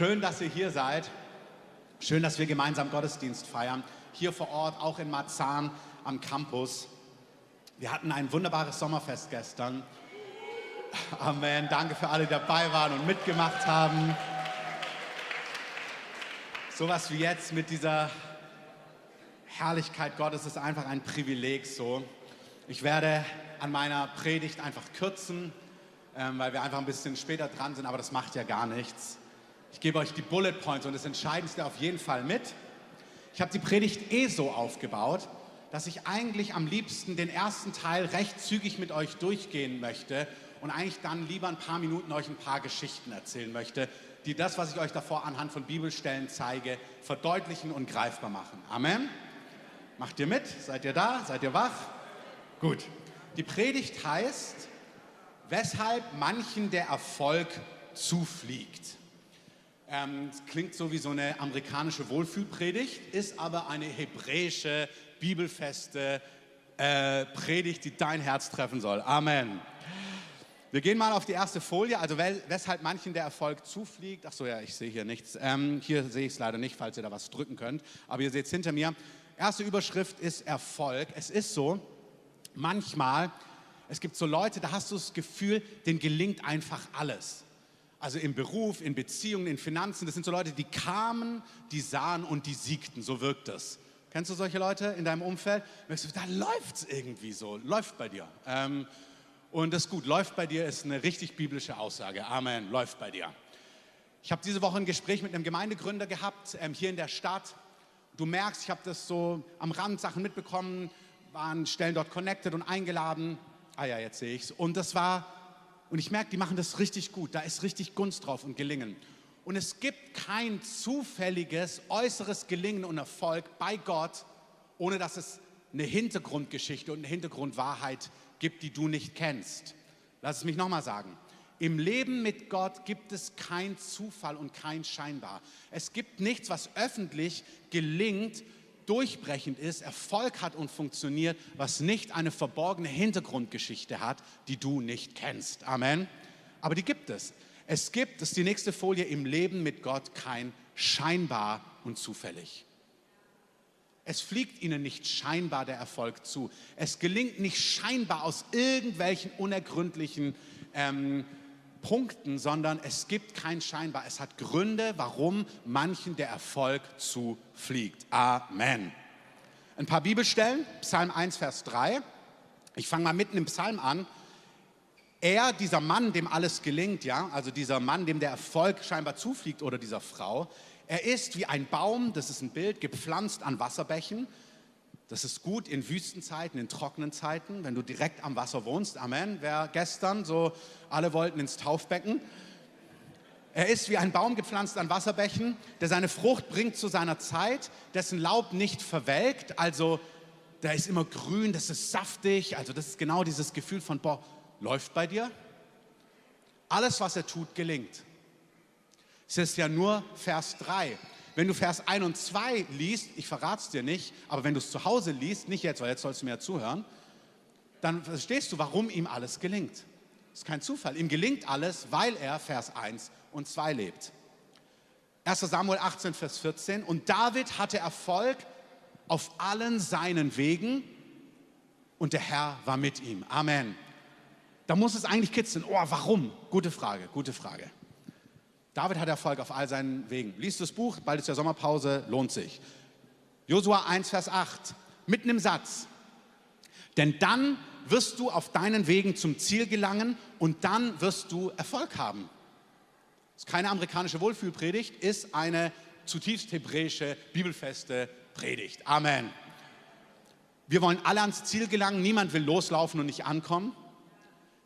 Schön, dass ihr hier seid. Schön, dass wir gemeinsam Gottesdienst feiern. Hier vor Ort, auch in Marzahn am Campus. Wir hatten ein wunderbares Sommerfest gestern. Amen. Danke für alle, die dabei waren und mitgemacht haben. Sowas wie jetzt mit dieser Herrlichkeit Gottes ist einfach ein Privileg so. Ich werde an meiner Predigt einfach kürzen, ähm, weil wir einfach ein bisschen später dran sind, aber das macht ja gar nichts. Ich gebe euch die Bullet Points und das Entscheidendste auf jeden Fall mit. Ich habe die Predigt eh so aufgebaut, dass ich eigentlich am liebsten den ersten Teil recht zügig mit euch durchgehen möchte und eigentlich dann lieber ein paar Minuten euch ein paar Geschichten erzählen möchte, die das, was ich euch davor anhand von Bibelstellen zeige, verdeutlichen und greifbar machen. Amen. Macht ihr mit? Seid ihr da? Seid ihr wach? Gut. Die Predigt heißt, weshalb manchen der Erfolg zufliegt. Ähm, klingt so wie so eine amerikanische Wohlfühlpredigt, ist aber eine hebräische, bibelfeste äh, Predigt, die dein Herz treffen soll. Amen. Wir gehen mal auf die erste Folie, also weshalb manchen der Erfolg zufliegt. Ach so, ja, ich sehe hier nichts. Ähm, hier sehe ich es leider nicht, falls ihr da was drücken könnt. Aber ihr seht es hinter mir. Erste Überschrift ist Erfolg. Es ist so, manchmal, es gibt so Leute, da hast du das Gefühl, denen gelingt einfach alles. Also im Beruf, in Beziehungen, in Finanzen. Das sind so Leute, die kamen, die sahen und die siegten. So wirkt das. Kennst du solche Leute in deinem Umfeld? Du, da läuft es irgendwie so. Läuft bei dir. Ähm, und das ist gut. Läuft bei dir ist eine richtig biblische Aussage. Amen. Läuft bei dir. Ich habe diese Woche ein Gespräch mit einem Gemeindegründer gehabt, ähm, hier in der Stadt. Du merkst, ich habe das so am Rand Sachen mitbekommen, waren Stellen dort connected und eingeladen. Ah ja, jetzt sehe ich es. Und das war, und ich merke, die machen das richtig gut. Da ist richtig Gunst drauf und Gelingen. Und es gibt kein zufälliges äußeres Gelingen und Erfolg bei Gott, ohne dass es eine Hintergrundgeschichte und eine Hintergrundwahrheit gibt, die du nicht kennst. Lass es mich nochmal sagen. Im Leben mit Gott gibt es kein Zufall und kein Scheinbar. Es gibt nichts, was öffentlich gelingt, durchbrechend ist, Erfolg hat und funktioniert, was nicht eine verborgene Hintergrundgeschichte hat, die du nicht kennst. Amen. Aber die gibt es. Es gibt, das ist die nächste Folie, im Leben mit Gott kein scheinbar und zufällig. Es fliegt ihnen nicht scheinbar der Erfolg zu. Es gelingt nicht scheinbar aus irgendwelchen unergründlichen ähm, Punkten, sondern es gibt kein scheinbar. Es hat Gründe, warum manchen der Erfolg zufliegt. Amen. Ein paar Bibelstellen, Psalm 1, Vers 3. Ich fange mal mitten im Psalm an. Er, dieser Mann, dem alles gelingt, ja, also dieser Mann, dem der Erfolg scheinbar zufliegt oder dieser Frau, er ist wie ein Baum, das ist ein Bild, gepflanzt an Wasserbächen, das ist gut in Wüstenzeiten, in trockenen Zeiten, wenn du direkt am Wasser wohnst. Amen. Wer gestern so, alle wollten ins Taufbecken. Er ist wie ein Baum gepflanzt an Wasserbächen, der seine Frucht bringt zu seiner Zeit, dessen Laub nicht verwelkt. Also, der ist immer grün, das ist saftig. Also, das ist genau dieses Gefühl von, boah, läuft bei dir? Alles, was er tut, gelingt. Es ist ja nur Vers 3. Wenn du Vers 1 und 2 liest, ich verrate es dir nicht, aber wenn du es zu Hause liest, nicht jetzt, weil jetzt sollst du mir ja zuhören, dann verstehst du, warum ihm alles gelingt. Das ist kein Zufall. Ihm gelingt alles, weil er Vers 1 und 2 lebt. 1 Samuel 18, Vers 14. Und David hatte Erfolg auf allen seinen Wegen und der Herr war mit ihm. Amen. Da muss es eigentlich kitzeln. Oh, warum? Gute Frage, gute Frage. David hat Erfolg auf all seinen Wegen. Lies das Buch, bald ist ja Sommerpause, lohnt sich. Josua 1, Vers 8, mitten im Satz. Denn dann wirst du auf deinen Wegen zum Ziel gelangen und dann wirst du Erfolg haben. Das ist keine amerikanische Wohlfühlpredigt, ist eine zutiefst hebräische, bibelfeste Predigt. Amen. Wir wollen alle ans Ziel gelangen, niemand will loslaufen und nicht ankommen.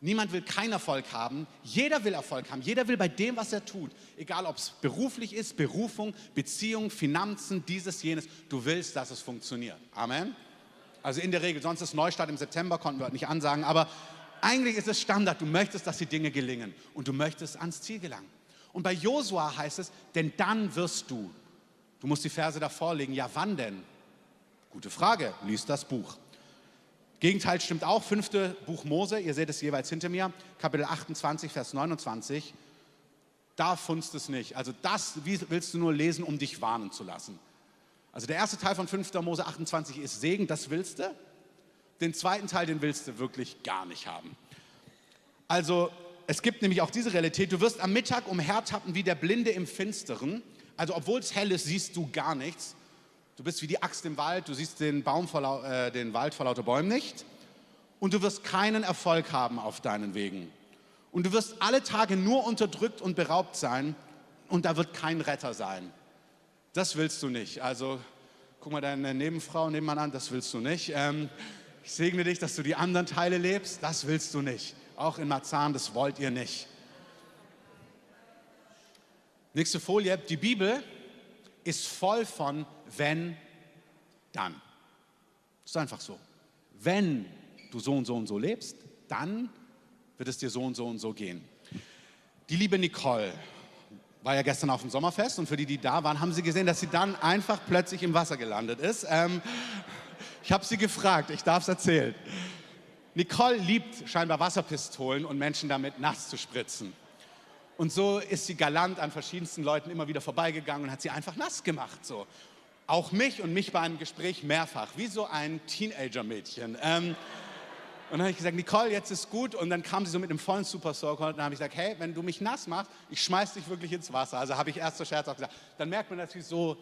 Niemand will keinen Erfolg haben. Jeder will Erfolg haben. Jeder will bei dem, was er tut, egal ob es beruflich ist, Berufung, Beziehung, Finanzen, dieses, jenes, du willst, dass es funktioniert. Amen. Also in der Regel, sonst ist Neustart im September, konnten wir nicht ansagen, aber eigentlich ist es Standard. Du möchtest, dass die Dinge gelingen und du möchtest ans Ziel gelangen. Und bei Josua heißt es, denn dann wirst du. Du musst die Verse davor legen. Ja, wann denn? Gute Frage. Lies das Buch. Gegenteil stimmt auch, fünfte Buch Mose, ihr seht es jeweils hinter mir, Kapitel 28, Vers 29. Da funzt es nicht. Also das willst du nur lesen, um dich warnen zu lassen. Also der erste Teil von 5. Mose 28 ist Segen, das willst du. Den zweiten Teil, den willst du wirklich gar nicht haben. Also es gibt nämlich auch diese Realität, du wirst am Mittag umhertappen wie der Blinde im Finsteren. Also obwohl es hell ist, siehst du gar nichts. Du bist wie die Axt im Wald, du siehst den, Baum vor, äh, den Wald vor lauter Bäumen nicht. Und du wirst keinen Erfolg haben auf deinen Wegen. Und du wirst alle Tage nur unterdrückt und beraubt sein und da wird kein Retter sein. Das willst du nicht. Also guck mal deine Nebenfrau, Nebenmann an, das willst du nicht. Ähm, ich segne dich, dass du die anderen Teile lebst, das willst du nicht. Auch in Marzahn, das wollt ihr nicht. Nächste Folie. Die Bibel ist voll von wenn, dann. Das ist einfach so. Wenn du so und so und so lebst, dann wird es dir so und so und so gehen. Die liebe Nicole war ja gestern auf dem Sommerfest und für die, die da waren, haben sie gesehen, dass sie dann einfach plötzlich im Wasser gelandet ist. Ähm, ich habe sie gefragt, ich darf es erzählen. Nicole liebt scheinbar Wasserpistolen und Menschen damit nass zu spritzen. Und so ist sie galant an verschiedensten Leuten immer wieder vorbeigegangen und hat sie einfach nass gemacht. So. Auch mich und mich bei einem Gespräch mehrfach, wie so ein Teenager-Mädchen. Ähm, und dann habe ich gesagt, Nicole, jetzt ist gut. Und dann kam sie so mit einem vollen Super Soaker und dann habe ich gesagt, hey, wenn du mich nass machst, ich schmeiß dich wirklich ins Wasser. Also habe ich erst zur Scherz auch gesagt. Dann merkt man natürlich so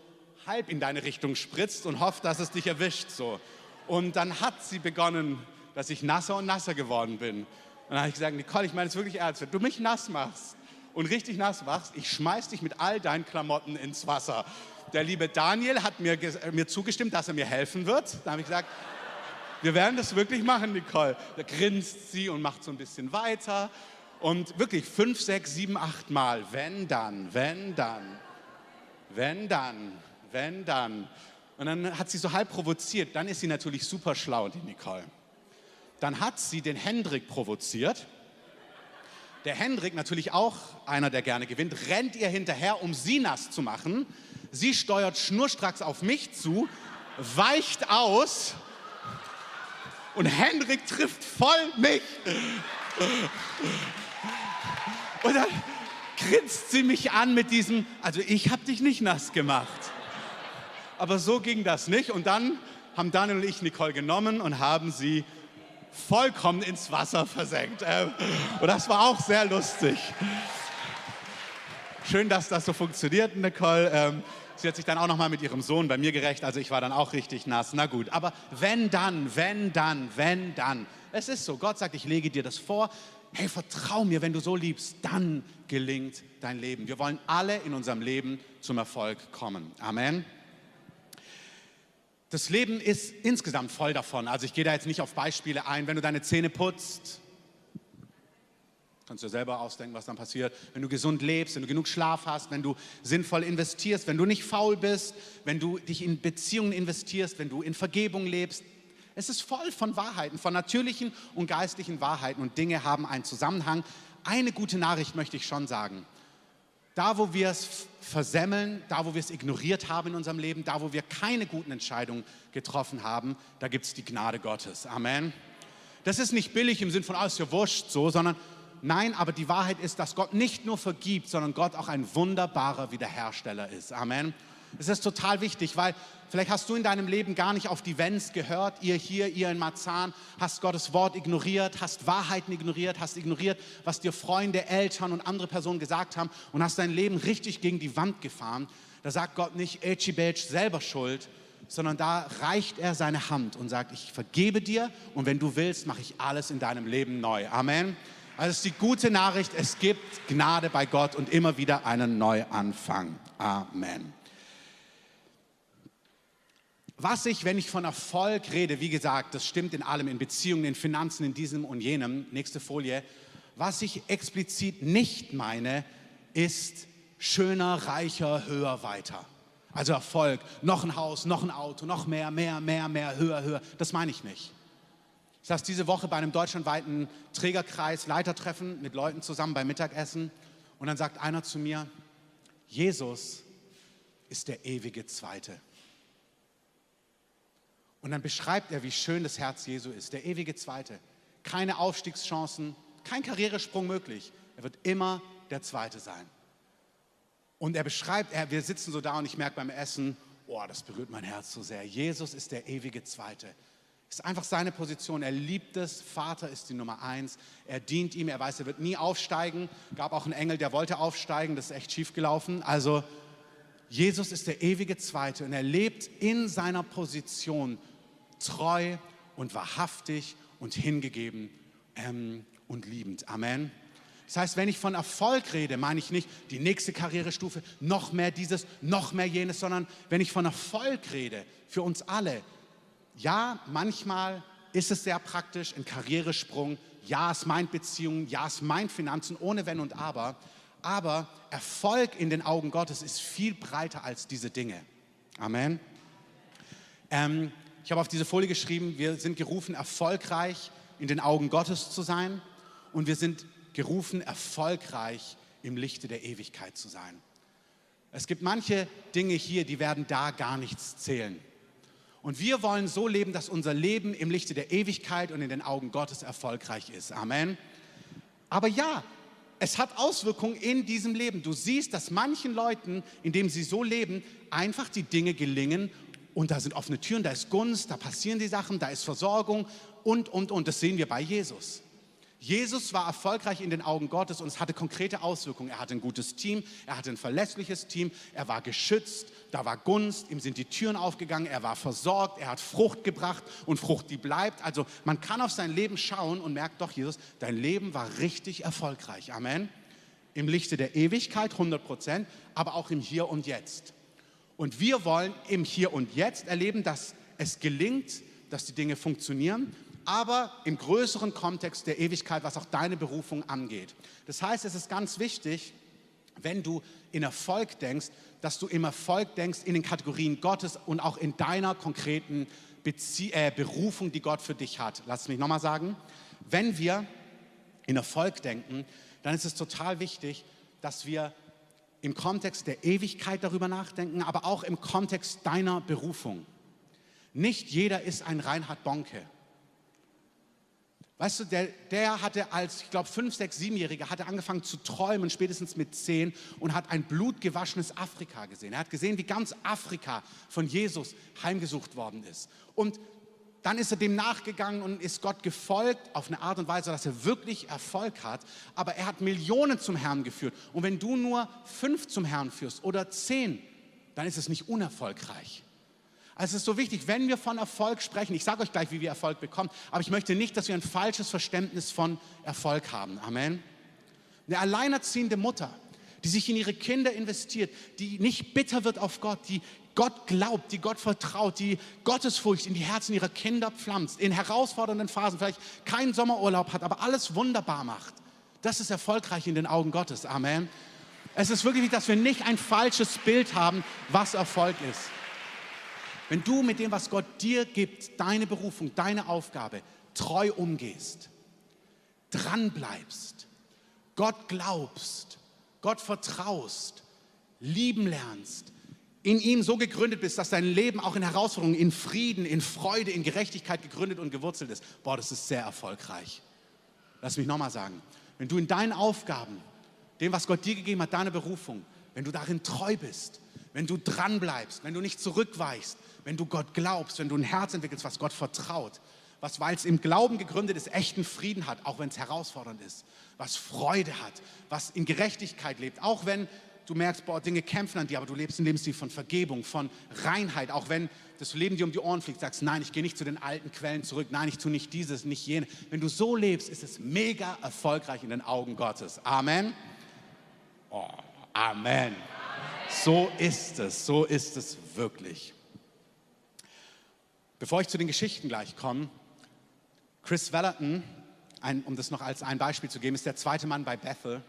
halb in deine Richtung spritzt und hofft, dass es dich erwischt. So. Und dann hat sie begonnen, dass ich nasser und nasser geworden bin. Und dann habe ich gesagt, Nicole, ich meine es wirklich ernst, wenn du mich nass machst und richtig nass machst, ich schmeiß dich mit all deinen Klamotten ins Wasser. Der liebe Daniel hat mir, mir zugestimmt, dass er mir helfen wird. Da habe ich gesagt, wir werden das wirklich machen, Nicole. Da grinst sie und macht so ein bisschen weiter. Und wirklich fünf, sechs, sieben, acht Mal. Wenn dann, wenn dann, wenn dann, wenn dann. Und dann hat sie so halb provoziert. Dann ist sie natürlich super schlau, die Nicole. Dann hat sie den Hendrik provoziert. Der Hendrik, natürlich auch einer, der gerne gewinnt, rennt ihr hinterher, um sie nass zu machen. Sie steuert schnurstracks auf mich zu, weicht aus und Hendrik trifft voll mich. Und dann grinst sie mich an mit diesem, also ich habe dich nicht nass gemacht. Aber so ging das nicht. Und dann haben Daniel und ich Nicole genommen und haben sie vollkommen ins Wasser versenkt. Ähm, und das war auch sehr lustig. Schön, dass das so funktioniert, Nicole. Ähm, Sie hat sich dann auch noch mal mit ihrem Sohn bei mir gerecht, also ich war dann auch richtig nass. Na gut, aber wenn dann, wenn dann, wenn dann. Es ist so, Gott sagt, ich lege dir das vor. Hey, vertrau mir, wenn du so liebst, dann gelingt dein Leben. Wir wollen alle in unserem Leben zum Erfolg kommen. Amen. Das Leben ist insgesamt voll davon. Also ich gehe da jetzt nicht auf Beispiele ein. Wenn du deine Zähne putzt, Kannst du dir selber ausdenken, was dann passiert. Wenn du gesund lebst, wenn du genug Schlaf hast, wenn du sinnvoll investierst, wenn du nicht faul bist, wenn du dich in Beziehungen investierst, wenn du in Vergebung lebst. Es ist voll von Wahrheiten, von natürlichen und geistlichen Wahrheiten und Dinge haben einen Zusammenhang. Eine gute Nachricht möchte ich schon sagen. Da, wo wir es versemmeln, da, wo wir es ignoriert haben in unserem Leben, da, wo wir keine guten Entscheidungen getroffen haben, da gibt es die Gnade Gottes. Amen. Das ist nicht billig im Sinn von, alles oh, ja wurscht so, sondern Nein, aber die Wahrheit ist, dass Gott nicht nur vergibt, sondern Gott auch ein wunderbarer Wiederhersteller ist. Amen. Es ist total wichtig, weil vielleicht hast du in deinem Leben gar nicht auf die Wenns gehört, ihr hier, ihr in Marzahn, hast Gottes Wort ignoriert, hast Wahrheiten ignoriert, hast ignoriert, was dir Freunde, Eltern und andere Personen gesagt haben und hast dein Leben richtig gegen die Wand gefahren. Da sagt Gott nicht, Echibelch selber schuld, sondern da reicht er seine Hand und sagt, ich vergebe dir und wenn du willst, mache ich alles in deinem Leben neu. Amen. Also ist die gute Nachricht, es gibt Gnade bei Gott und immer wieder einen Neuanfang. Amen. Was ich, wenn ich von Erfolg rede, wie gesagt, das stimmt in allem, in Beziehungen, in Finanzen, in diesem und jenem, nächste Folie, was ich explizit nicht meine, ist schöner, reicher, höher, weiter. Also Erfolg, noch ein Haus, noch ein Auto, noch mehr, mehr, mehr, mehr, höher, höher. Das meine ich nicht. Ich saß diese Woche bei einem deutschlandweiten Trägerkreis, Leitertreffen mit Leuten zusammen beim Mittagessen und dann sagt einer zu mir, Jesus ist der ewige Zweite. Und dann beschreibt er, wie schön das Herz Jesu ist, der ewige Zweite. Keine Aufstiegschancen, kein Karrieresprung möglich. Er wird immer der Zweite sein. Und er beschreibt, er, wir sitzen so da und ich merke beim Essen, oh, das berührt mein Herz so sehr. Jesus ist der ewige Zweite. Ist einfach seine Position. Er liebt es. Vater ist die Nummer eins. Er dient ihm. Er weiß, er wird nie aufsteigen. Gab auch einen Engel, der wollte aufsteigen. Das ist echt schief gelaufen. Also Jesus ist der ewige Zweite und er lebt in seiner Position treu und wahrhaftig und hingegeben ähm, und liebend. Amen. Das heißt, wenn ich von Erfolg rede, meine ich nicht die nächste Karrierestufe, noch mehr dieses, noch mehr jenes, sondern wenn ich von Erfolg rede, für uns alle, ja, manchmal ist es sehr praktisch, ein Karrieresprung. Ja, es meint Beziehungen. Ja, es meint Finanzen, ohne Wenn und Aber. Aber Erfolg in den Augen Gottes ist viel breiter als diese Dinge. Amen. Ähm, ich habe auf diese Folie geschrieben, wir sind gerufen, erfolgreich in den Augen Gottes zu sein. Und wir sind gerufen, erfolgreich im Lichte der Ewigkeit zu sein. Es gibt manche Dinge hier, die werden da gar nichts zählen. Und wir wollen so leben, dass unser Leben im Lichte der Ewigkeit und in den Augen Gottes erfolgreich ist. Amen. Aber ja, es hat Auswirkungen in diesem Leben. Du siehst, dass manchen Leuten, indem sie so leben, einfach die Dinge gelingen und da sind offene Türen, da ist Gunst, da passieren die Sachen, da ist Versorgung und, und, und. Das sehen wir bei Jesus. Jesus war erfolgreich in den Augen Gottes und es hatte konkrete Auswirkungen. Er hatte ein gutes Team, er hatte ein verlässliches Team, er war geschützt, da war Gunst, ihm sind die Türen aufgegangen, er war versorgt, er hat Frucht gebracht und Frucht, die bleibt. Also man kann auf sein Leben schauen und merkt doch, Jesus, dein Leben war richtig erfolgreich. Amen. Im Lichte der Ewigkeit 100 Prozent, aber auch im Hier und Jetzt. Und wir wollen im Hier und Jetzt erleben, dass es gelingt, dass die Dinge funktionieren aber im größeren Kontext der Ewigkeit, was auch deine Berufung angeht. Das heißt, es ist ganz wichtig, wenn du in Erfolg denkst, dass du im Erfolg denkst in den Kategorien Gottes und auch in deiner konkreten Bezie äh, Berufung, die Gott für dich hat. Lass mich nochmal sagen, wenn wir in Erfolg denken, dann ist es total wichtig, dass wir im Kontext der Ewigkeit darüber nachdenken, aber auch im Kontext deiner Berufung. Nicht jeder ist ein Reinhard Bonke. Weißt du, der, der hatte als, ich glaube, fünf, sechs, siebenjähriger, hatte angefangen zu träumen, spätestens mit zehn, und hat ein blutgewaschenes Afrika gesehen. Er hat gesehen, wie ganz Afrika von Jesus heimgesucht worden ist. Und dann ist er dem nachgegangen und ist Gott gefolgt auf eine Art und Weise, dass er wirklich Erfolg hat. Aber er hat Millionen zum Herrn geführt. Und wenn du nur fünf zum Herrn führst oder zehn, dann ist es nicht unerfolgreich. Also es ist so wichtig, wenn wir von Erfolg sprechen, ich sage euch gleich, wie wir Erfolg bekommen, aber ich möchte nicht, dass wir ein falsches Verständnis von Erfolg haben. Amen. Eine alleinerziehende Mutter, die sich in ihre Kinder investiert, die nicht bitter wird auf Gott, die Gott glaubt, die Gott vertraut, die Gottesfurcht in die Herzen ihrer Kinder pflanzt, in herausfordernden Phasen vielleicht keinen Sommerurlaub hat, aber alles wunderbar macht. Das ist erfolgreich in den Augen Gottes. Amen. Es ist wirklich, dass wir nicht ein falsches Bild haben, was Erfolg ist. Wenn du mit dem, was Gott dir gibt, deine Berufung, deine Aufgabe, treu umgehst, dran bleibst, Gott glaubst, Gott vertraust, lieben lernst, in ihm so gegründet bist, dass dein Leben auch in Herausforderungen, in Frieden, in Freude, in Gerechtigkeit gegründet und gewurzelt ist, boah, das ist sehr erfolgreich. Lass mich nochmal sagen, wenn du in deinen Aufgaben, dem, was Gott dir gegeben hat, deine Berufung, wenn du darin treu bist, wenn du dran bleibst, wenn du nicht zurückweichst, wenn du Gott glaubst, wenn du ein Herz entwickelst, was Gott vertraut, was, weil es im Glauben gegründet ist, echten Frieden hat, auch wenn es herausfordernd ist, was Freude hat, was in Gerechtigkeit lebt, auch wenn du merkst, boah, Dinge kämpfen an dir, aber du lebst in Lebensstil von Vergebung, von Reinheit, auch wenn das Leben dir um die Ohren fliegt, sagst, nein, ich gehe nicht zu den alten Quellen zurück, nein, ich tue nicht dieses, nicht jene. Wenn du so lebst, ist es mega erfolgreich in den Augen Gottes. Amen. Oh, Amen. So ist es, so ist es wirklich. Bevor ich zu den Geschichten gleich komme, Chris Wellerton, ein, um das noch als ein Beispiel zu geben, ist der zweite Mann bei Bethel.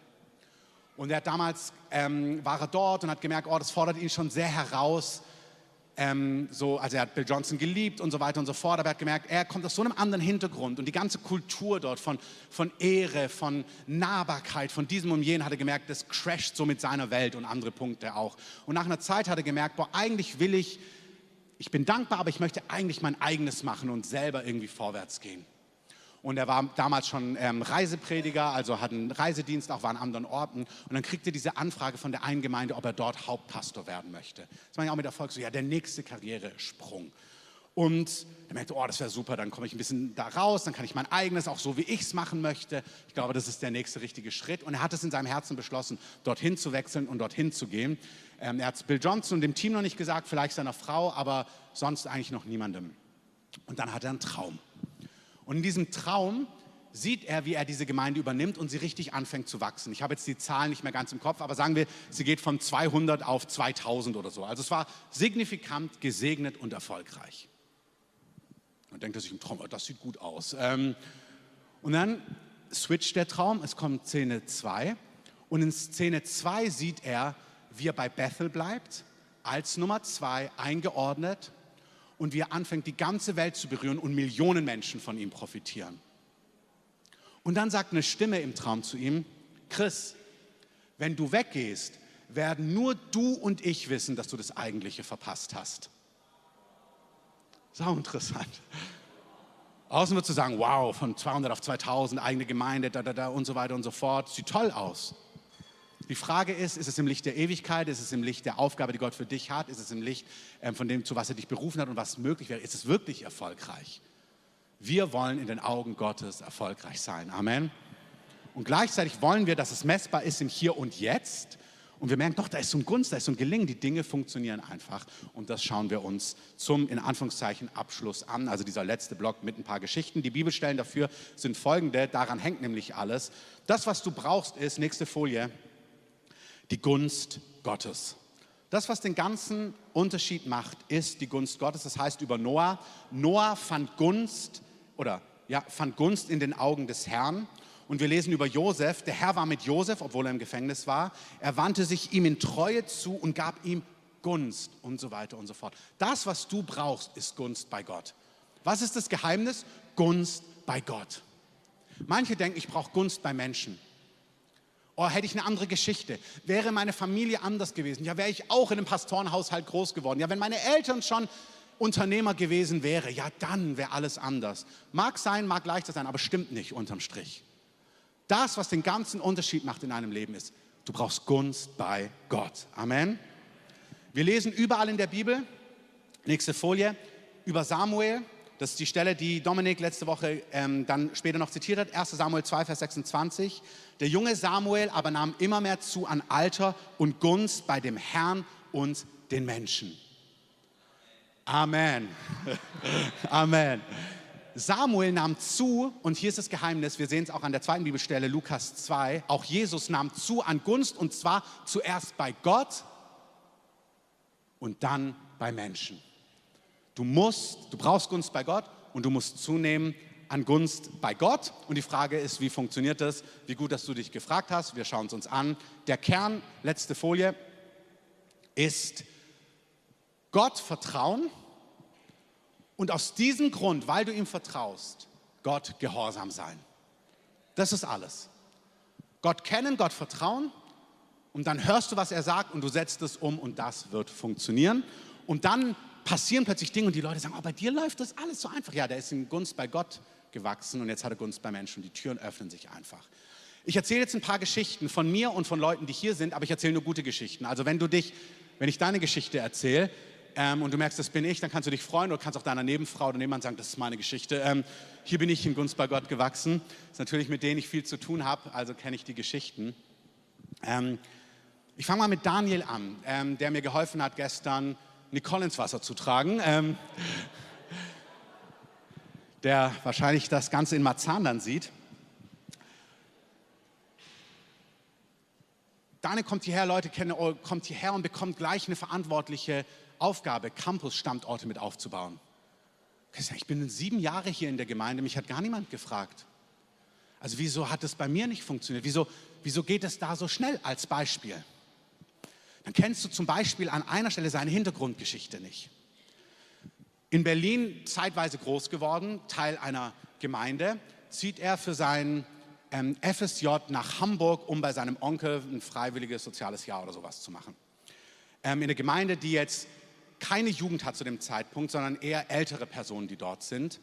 Und er hat damals, ähm, war er dort und hat gemerkt, oh, das fordert ihn schon sehr heraus. Ähm, so, also er hat Bill Johnson geliebt und so weiter und so fort, aber er hat gemerkt, er kommt aus so einem anderen Hintergrund und die ganze Kultur dort von, von Ehre, von Nahbarkeit, von diesem und jenem, hat er gemerkt, das crasht so mit seiner Welt und andere Punkte auch. Und nach einer Zeit hat er gemerkt, boah, eigentlich will ich ich bin dankbar, aber ich möchte eigentlich mein eigenes machen und selber irgendwie vorwärts gehen. Und er war damals schon ähm, Reiseprediger, also hat einen Reisedienst, auch war an anderen Orten. Und dann kriegte er diese Anfrage von der einen Gemeinde, ob er dort Hauptpastor werden möchte. Das war ja auch mit Erfolg so, ja, der nächste Karrieresprung. Und er merkte, oh, das wäre super, dann komme ich ein bisschen da raus, dann kann ich mein eigenes, auch so wie ich es machen möchte. Ich glaube, das ist der nächste richtige Schritt. Und er hat es in seinem Herzen beschlossen, dorthin zu wechseln und dorthin zu gehen. Ähm, er hat es Bill Johnson und dem Team noch nicht gesagt, vielleicht seiner Frau, aber sonst eigentlich noch niemandem. Und dann hat er einen Traum. Und in diesem Traum sieht er, wie er diese Gemeinde übernimmt und sie richtig anfängt zu wachsen. Ich habe jetzt die Zahlen nicht mehr ganz im Kopf, aber sagen wir, sie geht von 200 auf 2000 oder so. Also es war signifikant gesegnet und erfolgreich. Und denkt sich im Traum, oh, das sieht gut aus. Ähm, und dann switcht der Traum, es kommt Szene 2 und in Szene 2 sieht er, wie er bei Bethel bleibt, als Nummer 2 eingeordnet und wie er anfängt, die ganze Welt zu berühren und Millionen Menschen von ihm profitieren. Und dann sagt eine Stimme im Traum zu ihm, Chris, wenn du weggehst, werden nur du und ich wissen, dass du das Eigentliche verpasst hast. Sau interessant. Außen wird zu sagen, wow, von 200 auf 2000, eigene Gemeinde, da, da, da und so weiter und so fort. Sieht toll aus. Die Frage ist, ist es im Licht der Ewigkeit, ist es im Licht der Aufgabe, die Gott für dich hat, ist es im Licht ähm, von dem, zu was er dich berufen hat und was möglich wäre, ist es wirklich erfolgreich? Wir wollen in den Augen Gottes erfolgreich sein. Amen. Und gleichzeitig wollen wir, dass es messbar ist im Hier und Jetzt. Und wir merken, doch, da ist so ein Gunst, da ist so ein Gelingen, die Dinge funktionieren einfach. Und das schauen wir uns zum, in Anführungszeichen, Abschluss an. Also dieser letzte Block mit ein paar Geschichten. Die Bibelstellen dafür sind folgende, daran hängt nämlich alles. Das, was du brauchst, ist, nächste Folie, die Gunst Gottes. Das, was den ganzen Unterschied macht, ist die Gunst Gottes. Das heißt über Noah, Noah fand Gunst oder ja, fand Gunst in den Augen des Herrn. Und wir lesen über Josef, der Herr war mit Josef, obwohl er im Gefängnis war. Er wandte sich ihm in Treue zu und gab ihm Gunst und so weiter und so fort. Das, was du brauchst, ist Gunst bei Gott. Was ist das Geheimnis? Gunst bei Gott. Manche denken, ich brauche Gunst bei Menschen. Oh, hätte ich eine andere Geschichte. Wäre meine Familie anders gewesen. Ja, wäre ich auch in einem Pastorenhaushalt groß geworden. Ja, wenn meine Eltern schon Unternehmer gewesen wäre, ja, dann wäre alles anders. Mag sein, mag leichter sein, aber stimmt nicht unterm Strich. Das, was den ganzen Unterschied macht in einem Leben, ist, du brauchst Gunst bei Gott. Amen. Wir lesen überall in der Bibel, nächste Folie, über Samuel, das ist die Stelle, die Dominik letzte Woche ähm, dann später noch zitiert hat, 1 Samuel 2, Vers 26. Der junge Samuel aber nahm immer mehr zu an Alter und Gunst bei dem Herrn und den Menschen. Amen. Amen. Samuel nahm zu, und hier ist das Geheimnis, wir sehen es auch an der zweiten Bibelstelle, Lukas 2, auch Jesus nahm zu an Gunst und zwar zuerst bei Gott und dann bei Menschen. Du musst, du brauchst Gunst bei Gott und du musst zunehmen an Gunst bei Gott. Und die Frage ist, wie funktioniert das? Wie gut, dass du dich gefragt hast. Wir schauen es uns an. Der Kern, letzte Folie, ist Gott vertrauen und aus diesem Grund, weil du ihm vertraust, Gott gehorsam sein. Das ist alles. Gott kennen, Gott vertrauen und dann hörst du, was er sagt und du setzt es um und das wird funktionieren. Und dann passieren plötzlich Dinge und die Leute sagen, oh, bei dir läuft das alles so einfach. Ja, der ist in Gunst bei Gott gewachsen und jetzt hat er Gunst bei Menschen und die Türen öffnen sich einfach. Ich erzähle jetzt ein paar Geschichten von mir und von Leuten, die hier sind, aber ich erzähle nur gute Geschichten. Also wenn du dich, wenn ich deine Geschichte erzähle ähm, und du merkst, das bin ich, dann kannst du dich freuen oder kannst auch deiner Nebenfrau oder Nebenmann sagen, das ist meine Geschichte. Ähm, hier bin ich in Gunst bei Gott gewachsen. Das ist natürlich mit denen ich viel zu tun habe, also kenne ich die Geschichten. Ähm, ich fange mal mit Daniel an, ähm, der mir geholfen hat gestern Nicole ins Wasser zu tragen. Ähm, der wahrscheinlich das Ganze in Marzahn dann sieht. Daniel kommt hierher, Leute kennen, kommt hierher und bekommt gleich eine verantwortliche Aufgabe, Campus-Standorte mit aufzubauen. Ich bin sieben Jahre hier in der Gemeinde, mich hat gar niemand gefragt. Also wieso hat es bei mir nicht funktioniert? Wieso, wieso geht es da so schnell als Beispiel? Dann kennst du zum Beispiel an einer Stelle seine Hintergrundgeschichte nicht. In Berlin zeitweise groß geworden, Teil einer Gemeinde, zieht er für sein ähm, FSJ nach Hamburg, um bei seinem Onkel ein freiwilliges soziales Jahr oder sowas zu machen. Ähm, in einer Gemeinde, die jetzt keine Jugend hat zu dem Zeitpunkt, sondern eher ältere Personen, die dort sind.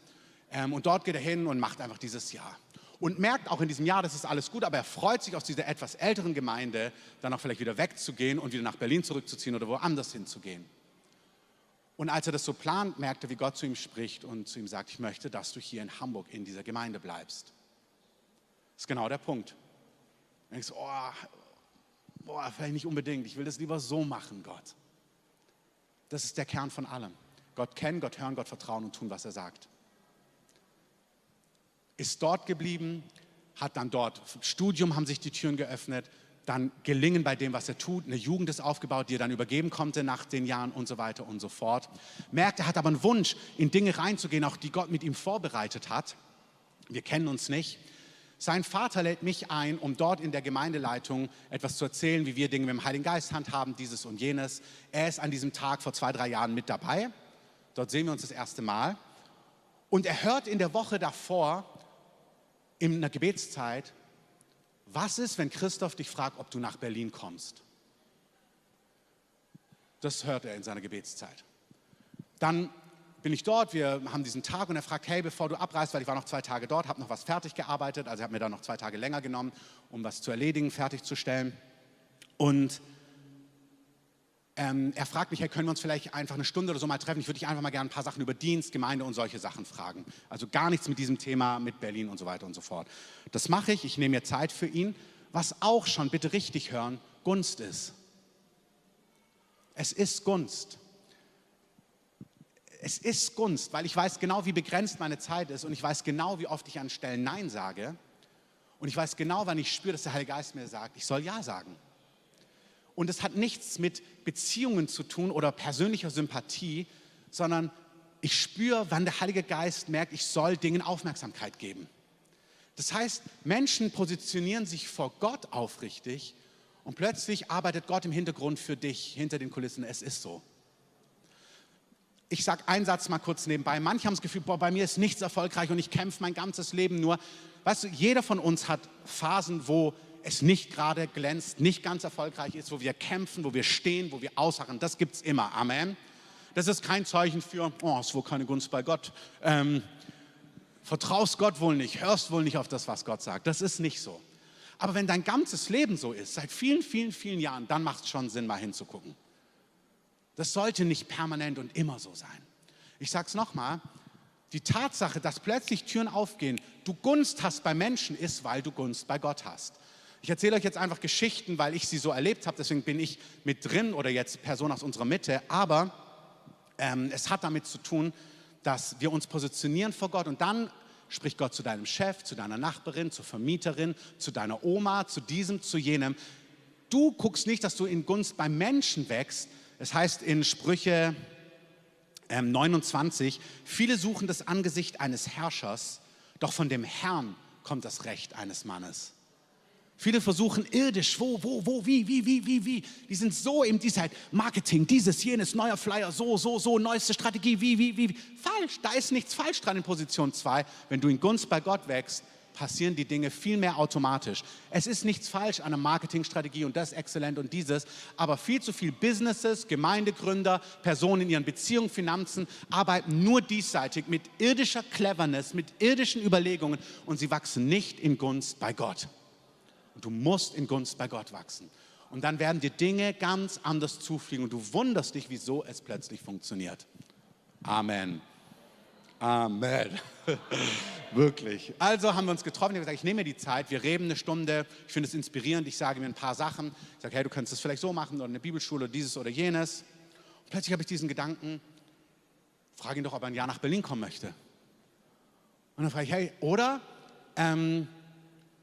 Ähm, und dort geht er hin und macht einfach dieses Jahr. Und merkt auch in diesem Jahr, das ist alles gut, aber er freut sich aus dieser etwas älteren Gemeinde, dann auch vielleicht wieder wegzugehen und wieder nach Berlin zurückzuziehen oder woanders hinzugehen. Und als er das so plant, merkte, wie Gott zu ihm spricht und zu ihm sagt, ich möchte, dass du hier in Hamburg in dieser Gemeinde bleibst. Das ist genau der Punkt. Du denkst, oh, boah, vielleicht nicht unbedingt, ich will das lieber so machen, Gott. Das ist der Kern von allem. Gott kennen, Gott hören, Gott vertrauen und tun, was er sagt. Ist dort geblieben, hat dann dort Studium, haben sich die Türen geöffnet, dann gelingen bei dem, was er tut. Eine Jugend ist aufgebaut, die er dann übergeben konnte nach den Jahren und so weiter und so fort. Merkt, er hat aber einen Wunsch, in Dinge reinzugehen, auch die Gott mit ihm vorbereitet hat. Wir kennen uns nicht. Sein Vater lädt mich ein, um dort in der Gemeindeleitung etwas zu erzählen, wie wir Dinge mit dem Heiligen Geist handhaben, dieses und jenes. Er ist an diesem Tag vor zwei, drei Jahren mit dabei. Dort sehen wir uns das erste Mal. Und er hört in der Woche davor, in einer Gebetszeit, was ist, wenn Christoph dich fragt, ob du nach Berlin kommst? Das hört er in seiner Gebetszeit. Dann bin ich dort, wir haben diesen Tag und er fragt, hey, bevor du abreist, weil ich war noch zwei Tage dort, habe noch was fertig gearbeitet, also hat mir da noch zwei Tage länger genommen, um was zu erledigen, fertigzustellen. Und ähm, er fragt mich, hey, können wir uns vielleicht einfach eine Stunde oder so mal treffen? Ich würde dich einfach mal gerne ein paar Sachen über Dienst, Gemeinde und solche Sachen fragen. Also gar nichts mit diesem Thema, mit Berlin und so weiter und so fort. Das mache ich, ich nehme mir Zeit für ihn, was auch schon, bitte richtig hören, Gunst ist. Es ist Gunst. Es ist Gunst, weil ich weiß genau, wie begrenzt meine Zeit ist und ich weiß genau, wie oft ich an Stellen Nein sage. Und ich weiß genau, wann ich spüre, dass der Heilige Geist mir sagt, ich soll Ja sagen. Und es hat nichts mit Beziehungen zu tun oder persönlicher Sympathie, sondern ich spüre, wann der Heilige Geist merkt, ich soll Dingen Aufmerksamkeit geben. Das heißt, Menschen positionieren sich vor Gott aufrichtig und plötzlich arbeitet Gott im Hintergrund für dich, hinter den Kulissen. Es ist so. Ich sage einen Satz mal kurz nebenbei. Manche haben das Gefühl, boah, bei mir ist nichts erfolgreich und ich kämpfe mein ganzes Leben nur. Weißt du, jeder von uns hat Phasen, wo es nicht gerade glänzt, nicht ganz erfolgreich ist, wo wir kämpfen, wo wir stehen, wo wir ausharren. Das gibt es immer. Amen. Das ist kein Zeichen für, oh, ist wohl keine Gunst bei Gott. Ähm, vertraust Gott wohl nicht, hörst wohl nicht auf das, was Gott sagt. Das ist nicht so. Aber wenn dein ganzes Leben so ist, seit vielen, vielen, vielen Jahren, dann macht es schon Sinn, mal hinzugucken. Das sollte nicht permanent und immer so sein. Ich sage es nochmal, die Tatsache, dass plötzlich Türen aufgehen, du Gunst hast bei Menschen, ist, weil du Gunst bei Gott hast. Ich erzähle euch jetzt einfach Geschichten, weil ich sie so erlebt habe, deswegen bin ich mit drin oder jetzt Person aus unserer Mitte, aber ähm, es hat damit zu tun, dass wir uns positionieren vor Gott und dann spricht Gott zu deinem Chef, zu deiner Nachbarin, zur Vermieterin, zu deiner Oma, zu diesem, zu jenem. Du guckst nicht, dass du in Gunst beim Menschen wächst. Es heißt in Sprüche ähm, 29, viele suchen das Angesicht eines Herrschers, doch von dem Herrn kommt das Recht eines Mannes. Viele versuchen irdisch, wo, wo, wo, wie, wie, wie, wie, wie. Die sind so im Diesseits. Marketing, dieses, jenes, neuer Flyer, so, so, so, neueste Strategie, wie, wie, wie. Falsch, da ist nichts falsch dran in Position 2. Wenn du in Gunst bei Gott wächst, passieren die Dinge viel mehr automatisch. Es ist nichts falsch an einer Marketingstrategie und das exzellent und dieses, aber viel zu viel Businesses, Gemeindegründer, Personen in ihren Beziehungen, Finanzen arbeiten nur diesseitig mit irdischer Cleverness, mit irdischen Überlegungen und sie wachsen nicht in Gunst bei Gott. Du musst in Gunst bei Gott wachsen. Und dann werden dir Dinge ganz anders zufliegen und du wunderst dich, wieso es plötzlich funktioniert. Amen. Amen. Wirklich. Also haben wir uns getroffen. Ich habe gesagt, ich nehme mir die Zeit. Wir reden eine Stunde. Ich finde es inspirierend. Ich sage mir ein paar Sachen. Ich sage, hey, du könntest das vielleicht so machen oder eine Bibelschule dieses oder jenes. Und plötzlich habe ich diesen Gedanken, frage ihn doch, ob er ein Jahr nach Berlin kommen möchte. Und dann frage ich, hey, oder ähm,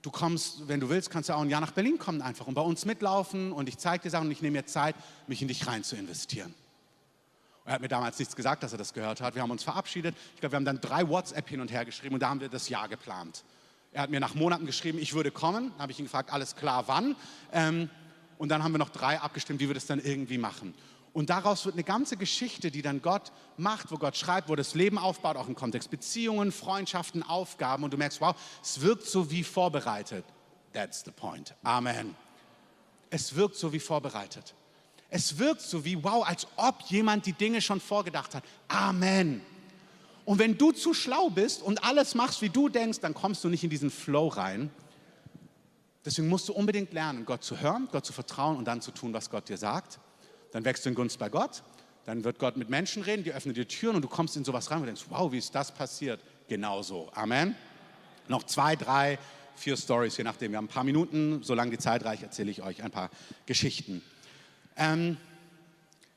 du kommst, wenn du willst, kannst du auch ein Jahr nach Berlin kommen einfach und bei uns mitlaufen und ich zeige dir Sachen und ich nehme mir Zeit, mich in dich rein zu investieren. Er hat mir damals nichts gesagt, dass er das gehört hat. Wir haben uns verabschiedet. Ich glaube, wir haben dann drei WhatsApp hin und her geschrieben und da haben wir das Jahr geplant. Er hat mir nach Monaten geschrieben, ich würde kommen. Da habe ich ihn gefragt, alles klar, wann? Ähm, und dann haben wir noch drei abgestimmt, wie wir das dann irgendwie machen. Und daraus wird eine ganze Geschichte, die dann Gott macht, wo Gott schreibt, wo das Leben aufbaut, auch im Kontext Beziehungen, Freundschaften, Aufgaben. Und du merkst, wow, es wirkt so wie vorbereitet. That's the point. Amen. Es wirkt so wie vorbereitet. Es wirkt so wie, wow, als ob jemand die Dinge schon vorgedacht hat. Amen. Und wenn du zu schlau bist und alles machst, wie du denkst, dann kommst du nicht in diesen Flow rein. Deswegen musst du unbedingt lernen, Gott zu hören, Gott zu vertrauen und dann zu tun, was Gott dir sagt. Dann wächst du in Gunst bei Gott. Dann wird Gott mit Menschen reden, die öffnen dir Türen und du kommst in sowas rein und denkst, wow, wie ist das passiert? Genauso. Amen. Noch zwei, drei, vier Stories, je nachdem. Wir haben ein paar Minuten, solange die Zeit reicht, erzähle ich euch ein paar Geschichten. Ähm,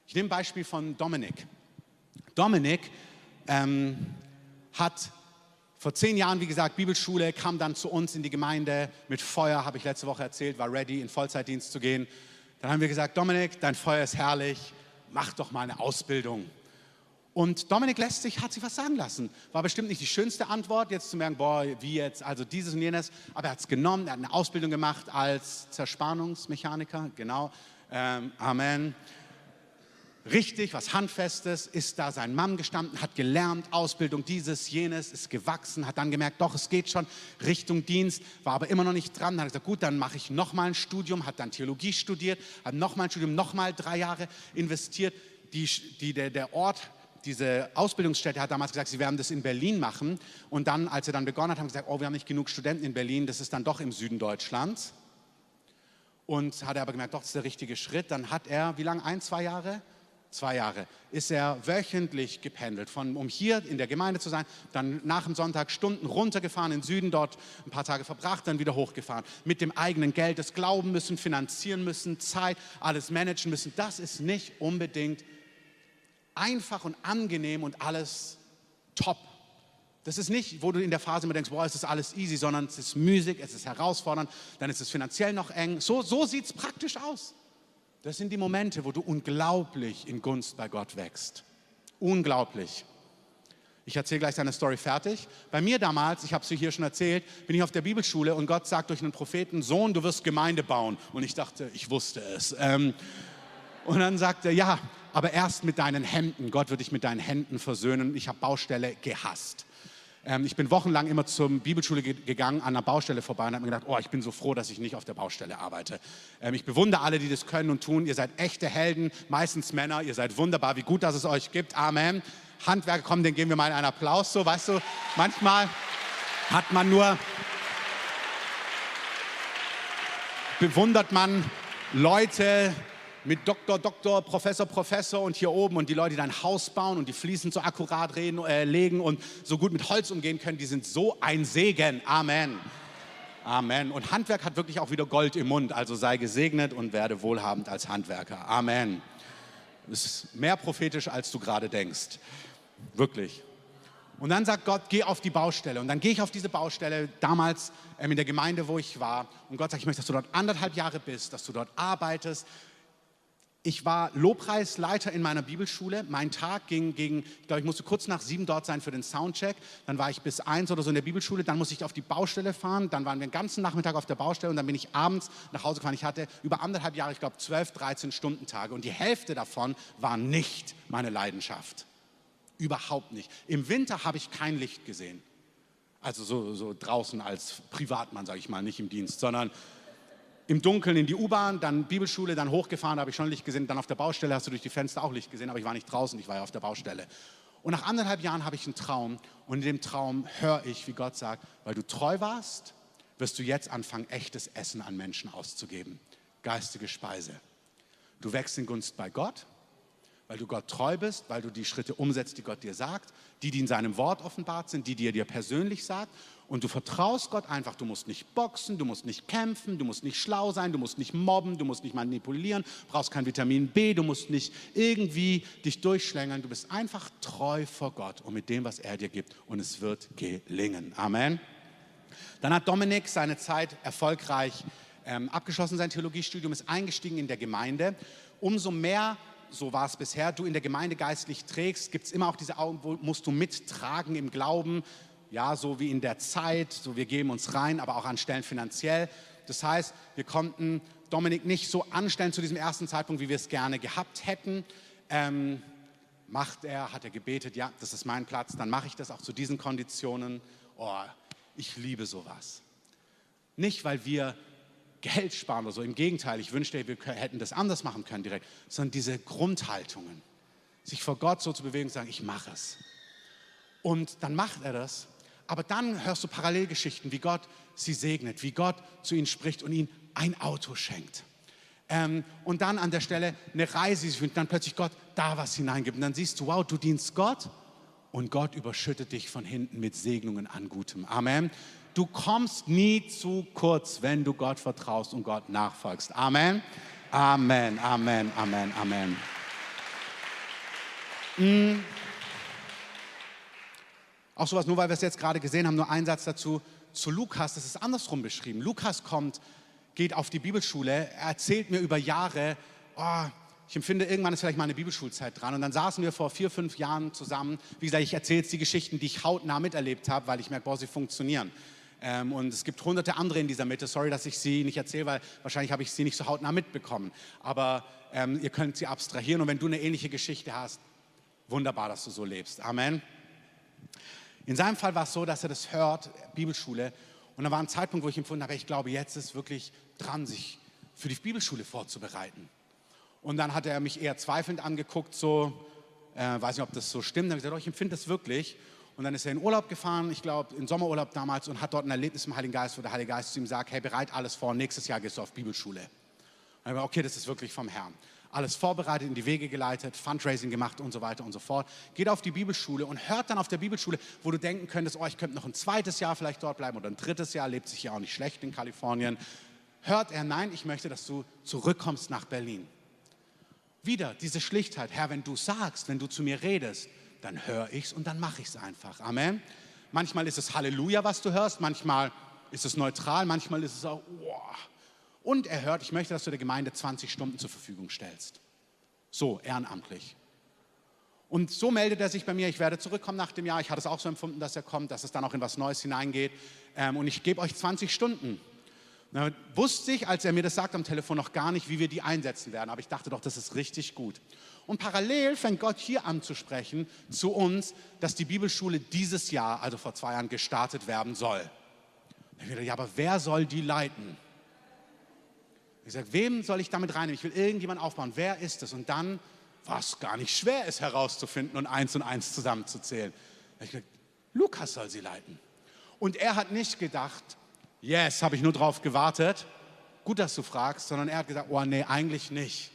ich nehme ein Beispiel von Dominik. Dominik ähm, hat vor zehn Jahren, wie gesagt, Bibelschule, kam dann zu uns in die Gemeinde mit Feuer, habe ich letzte Woche erzählt, war ready, in Vollzeitdienst zu gehen. Dann haben wir gesagt, Dominik, dein Feuer ist herrlich, mach doch mal eine Ausbildung. Und Dominik lässt sich, hat sich was sagen lassen. War bestimmt nicht die schönste Antwort, jetzt zu merken, boah, wie jetzt, also dieses und jenes. Aber er hat es genommen, er hat eine Ausbildung gemacht als Zerspannungsmechaniker, genau. Ähm, Amen. Richtig, was Handfestes, ist da sein Mann gestanden, hat gelernt, Ausbildung dieses, jenes, ist gewachsen, hat dann gemerkt, doch, es geht schon Richtung Dienst, war aber immer noch nicht dran. Hat gesagt, gut, dann mache ich nochmal ein Studium, hat dann Theologie studiert, hat nochmal ein Studium, nochmal drei Jahre investiert. Die, die, der, der Ort diese Ausbildungsstätte hat damals gesagt, sie werden das in Berlin machen. Und dann, als er dann begonnen hat, haben sie gesagt, oh, wir haben nicht genug Studenten in Berlin, das ist dann doch im Süden Deutschlands. Und hat er aber gemerkt, doch, das ist der richtige Schritt. Dann hat er, wie lange, ein, zwei Jahre? Zwei Jahre ist er wöchentlich gependelt, von, um hier in der Gemeinde zu sein, dann nach dem Sonntag Stunden runtergefahren in den Süden, dort ein paar Tage verbracht, dann wieder hochgefahren. Mit dem eigenen Geld, das Glauben müssen, finanzieren müssen, Zeit, alles managen müssen. Das ist nicht unbedingt einfach und angenehm und alles top. Das ist nicht, wo du in der Phase immer denkst, boah, es ist alles easy, sondern es ist müßig, es ist herausfordernd, dann ist es finanziell noch eng. So, so sieht es praktisch aus. Das sind die Momente, wo du unglaublich in Gunst bei Gott wächst. Unglaublich. Ich erzähle gleich seine Story fertig. Bei mir damals, ich habe es hier schon erzählt, bin ich auf der Bibelschule und Gott sagt durch einen Propheten, Sohn, du wirst Gemeinde bauen. Und ich dachte, ich wusste es. Ähm, und dann sagt er, ja, aber erst mit deinen Händen. Gott wird dich mit deinen Händen versöhnen. Ich habe Baustelle gehasst. Ähm, ich bin wochenlang immer zur Bibelschule ge gegangen, an der Baustelle vorbei und habe mir gedacht, oh, ich bin so froh, dass ich nicht auf der Baustelle arbeite. Ähm, ich bewundere alle, die das können und tun. Ihr seid echte Helden, meistens Männer. Ihr seid wunderbar, wie gut, dass es euch gibt. Amen. Handwerker, komm, den geben wir mal einen Applaus. So, weißt du, manchmal hat man nur, bewundert man Leute, mit Doktor, Doktor, Professor, Professor und hier oben und die Leute, die ein Haus bauen und die Fliesen so akkurat reden, äh, legen und so gut mit Holz umgehen können, die sind so ein Segen. Amen. Amen. Und Handwerk hat wirklich auch wieder Gold im Mund. Also sei gesegnet und werde wohlhabend als Handwerker. Amen. Das ist mehr prophetisch, als du gerade denkst. Wirklich. Und dann sagt Gott, geh auf die Baustelle. Und dann gehe ich auf diese Baustelle, damals ähm, in der Gemeinde, wo ich war. Und Gott sagt, ich möchte, dass du dort anderthalb Jahre bist, dass du dort arbeitest, ich war Lobpreisleiter in meiner Bibelschule. Mein Tag ging gegen, ich glaube, ich musste kurz nach sieben dort sein für den Soundcheck. Dann war ich bis eins oder so in der Bibelschule. Dann musste ich auf die Baustelle fahren. Dann waren wir den ganzen Nachmittag auf der Baustelle und dann bin ich abends nach Hause gefahren. Ich hatte über anderthalb Jahre, ich glaube, zwölf, dreizehn Stunden Tage und die Hälfte davon war nicht meine Leidenschaft. Überhaupt nicht. Im Winter habe ich kein Licht gesehen. Also so, so draußen als Privatmann, sage ich mal, nicht im Dienst, sondern im Dunkeln in die U-Bahn, dann Bibelschule, dann hochgefahren, da habe ich schon Licht gesehen. Dann auf der Baustelle hast du durch die Fenster auch Licht gesehen, aber ich war nicht draußen, ich war ja auf der Baustelle. Und nach anderthalb Jahren habe ich einen Traum und in dem Traum höre ich, wie Gott sagt, weil du treu warst, wirst du jetzt anfangen, echtes Essen an Menschen auszugeben. Geistige Speise. Du wächst in Gunst bei Gott, weil du Gott treu bist, weil du die Schritte umsetzt, die Gott dir sagt, die, die in seinem Wort offenbart sind, die, die er dir persönlich sagt und du vertraust Gott einfach. Du musst nicht boxen, du musst nicht kämpfen, du musst nicht schlau sein, du musst nicht mobben, du musst nicht manipulieren, brauchst kein Vitamin B, du musst nicht irgendwie dich durchschlängern. Du bist einfach treu vor Gott und mit dem, was er dir gibt. Und es wird gelingen. Amen. Dann hat Dominik seine Zeit erfolgreich ähm, abgeschlossen, sein Theologiestudium, ist eingestiegen in der Gemeinde. Umso mehr so war es bisher, du in der Gemeinde geistlich trägst, gibt es immer auch diese Augen, wo musst du mittragen im Glauben, ja, so wie in der Zeit, so wir geben uns rein, aber auch an Stellen finanziell. Das heißt, wir konnten Dominik nicht so anstellen zu diesem ersten Zeitpunkt, wie wir es gerne gehabt hätten. Ähm, macht er, hat er gebetet, ja, das ist mein Platz, dann mache ich das auch zu diesen Konditionen. Oh, ich liebe sowas. Nicht, weil wir Geld sparen oder so, im Gegenteil, ich wünschte, wir hätten das anders machen können direkt, sondern diese Grundhaltungen, sich vor Gott so zu bewegen und sagen, ich mache es. Und dann macht er das. Aber dann hörst du Parallelgeschichten, wie Gott sie segnet, wie Gott zu ihnen spricht und ihnen ein Auto schenkt. Ähm, und dann an der Stelle eine Reise, und dann plötzlich Gott da was hineingibt. Und dann siehst du, wow, du dienst Gott und Gott überschüttet dich von hinten mit Segnungen an Gutem. Amen. Du kommst nie zu kurz, wenn du Gott vertraust und Gott nachfolgst. Amen. Amen, Amen, Amen, Amen. Mm. Auch sowas, nur weil wir es jetzt gerade gesehen haben, nur ein Satz dazu. Zu Lukas, das ist andersrum beschrieben. Lukas kommt, geht auf die Bibelschule, er erzählt mir über Jahre, oh, ich empfinde, irgendwann ist vielleicht meine Bibelschulzeit dran. Und dann saßen wir vor vier, fünf Jahren zusammen. Wie gesagt, ich erzähle jetzt die Geschichten, die ich hautnah miterlebt habe, weil ich merke, boah, sie funktionieren. Ähm, und es gibt hunderte andere in dieser Mitte. Sorry, dass ich sie nicht erzähle, weil wahrscheinlich habe ich sie nicht so hautnah mitbekommen. Aber ähm, ihr könnt sie abstrahieren. Und wenn du eine ähnliche Geschichte hast, wunderbar, dass du so lebst. Amen. In seinem Fall war es so, dass er das hört, Bibelschule. Und da war ein Zeitpunkt, wo ich empfunden habe, ich glaube, jetzt ist wirklich dran, sich für die Bibelschule vorzubereiten. Und dann hat er mich eher zweifelnd angeguckt, so, äh, weiß nicht, ob das so stimmt. Dann habe ich gesagt, oh, ich empfinde das wirklich. Und dann ist er in Urlaub gefahren, ich glaube in Sommerurlaub damals, und hat dort ein Erlebnis im Heiligen Geist, wo der Heilige Geist zu ihm sagt, hey, bereit alles vor, nächstes Jahr gehst du auf Bibelschule. Und ich war, okay, das ist wirklich vom Herrn. Alles vorbereitet, in die Wege geleitet, Fundraising gemacht und so weiter und so fort. Geht auf die Bibelschule und hört dann auf der Bibelschule, wo du denken könntest, oh, ich könnte noch ein zweites Jahr vielleicht dort bleiben oder ein drittes Jahr, lebt sich ja auch nicht schlecht in Kalifornien. Hört er, nein, ich möchte, dass du zurückkommst nach Berlin. Wieder diese Schlichtheit, Herr, wenn du sagst, wenn du zu mir redest, dann höre ich es und dann mache ich es einfach. Amen. Manchmal ist es Halleluja, was du hörst, manchmal ist es neutral, manchmal ist es auch, wow. Und er hört, ich möchte, dass du der Gemeinde 20 Stunden zur Verfügung stellst. So, ehrenamtlich. Und so meldet er sich bei mir, ich werde zurückkommen nach dem Jahr. Ich hatte es auch so empfunden, dass er kommt, dass es dann auch in was Neues hineingeht. Ähm, und ich gebe euch 20 Stunden. Da wusste ich, als er mir das sagt am Telefon, noch gar nicht, wie wir die einsetzen werden. Aber ich dachte doch, das ist richtig gut. Und parallel fängt Gott hier an zu sprechen zu uns, dass die Bibelschule dieses Jahr, also vor zwei Jahren, gestartet werden soll. Ich dachte, ja, aber wer soll die leiten? Ich sage, wem soll ich damit reinnehmen? Ich will irgendjemand aufbauen. Wer ist es? Und dann, was gar nicht schwer ist herauszufinden und eins und eins zusammenzuzählen. Ich gesagt, Lukas soll sie leiten. Und er hat nicht gedacht, yes, habe ich nur drauf gewartet. Gut, dass du fragst, sondern er hat gesagt, oh nee, eigentlich nicht.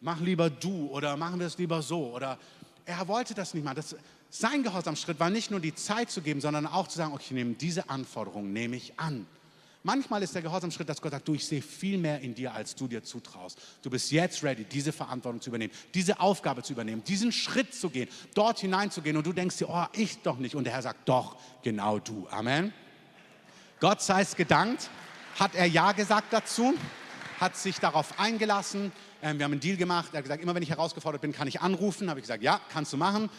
Mach lieber du oder machen wir es lieber so. Oder er wollte das nicht machen. Das, sein Gehorsamschritt war nicht nur die Zeit zu geben, sondern auch zu sagen, okay, ich nehme diese Anforderung, nehme ich an. Manchmal ist der Gehorsamschritt, dass Gott sagt, du, ich sehe viel mehr in dir, als du dir zutraust. Du bist jetzt ready, diese Verantwortung zu übernehmen, diese Aufgabe zu übernehmen, diesen Schritt zu gehen, dort hineinzugehen und du denkst dir, oh, ich doch nicht. Und der Herr sagt, doch, genau du. Amen. Gott sei es gedankt, hat er Ja gesagt dazu, hat sich darauf eingelassen. Ähm, wir haben einen Deal gemacht. Er hat gesagt, immer wenn ich herausgefordert bin, kann ich anrufen. Habe ich gesagt, ja, kannst du machen.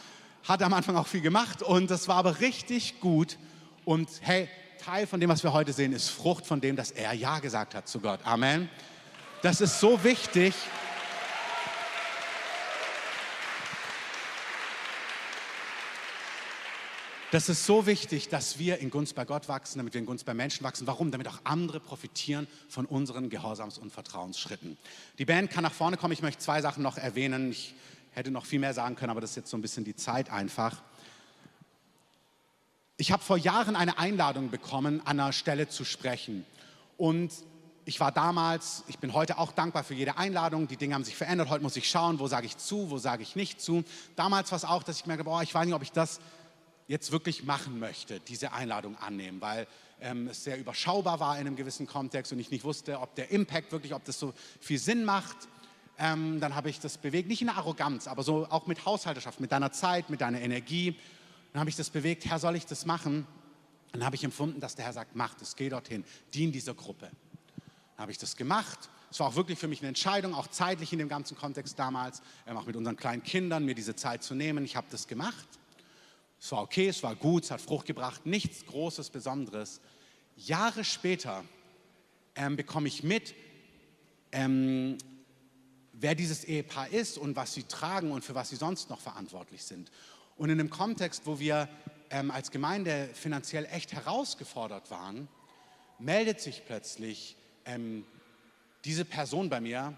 Hat am Anfang auch viel gemacht und das war aber richtig gut. Und hey, Teil von dem, was wir heute sehen, ist Frucht von dem, dass er Ja gesagt hat zu Gott. Amen. Das ist so wichtig. Das ist so wichtig, dass wir in Gunst bei Gott wachsen, damit wir in Gunst bei Menschen wachsen. Warum? Damit auch andere profitieren von unseren Gehorsams- und Vertrauensschritten. Die Band kann nach vorne kommen. Ich möchte zwei Sachen noch erwähnen. Ich hätte noch viel mehr sagen können, aber das ist jetzt so ein bisschen die Zeit einfach. Ich habe vor Jahren eine Einladung bekommen, an einer Stelle zu sprechen. Und ich war damals, ich bin heute auch dankbar für jede Einladung. Die Dinge haben sich verändert. Heute muss ich schauen, wo sage ich zu, wo sage ich nicht zu. Damals war es auch, dass ich merke, boah, ich weiß nicht, ob ich das jetzt wirklich machen möchte, diese Einladung annehmen, weil ähm, es sehr überschaubar war in einem gewissen Kontext und ich nicht wusste, ob der Impact wirklich, ob das so viel Sinn macht. Ähm, dann habe ich das bewegt, nicht in der Arroganz, aber so auch mit Haushalterschaft, mit deiner Zeit, mit deiner Energie. Dann habe ich das bewegt, Herr, soll ich das machen? Dann habe ich empfunden, dass der Herr sagt, mach das, geh dorthin, dien dieser Gruppe. Dann habe ich das gemacht. Es war auch wirklich für mich eine Entscheidung, auch zeitlich in dem ganzen Kontext damals, ähm, auch mit unseren kleinen Kindern, mir diese Zeit zu nehmen. Ich habe das gemacht. Es war okay, es war gut, es hat Frucht gebracht, nichts Großes, Besonderes. Jahre später ähm, bekomme ich mit, ähm, wer dieses Ehepaar ist und was sie tragen und für was sie sonst noch verantwortlich sind. Und in einem Kontext, wo wir ähm, als Gemeinde finanziell echt herausgefordert waren, meldet sich plötzlich ähm, diese Person bei mir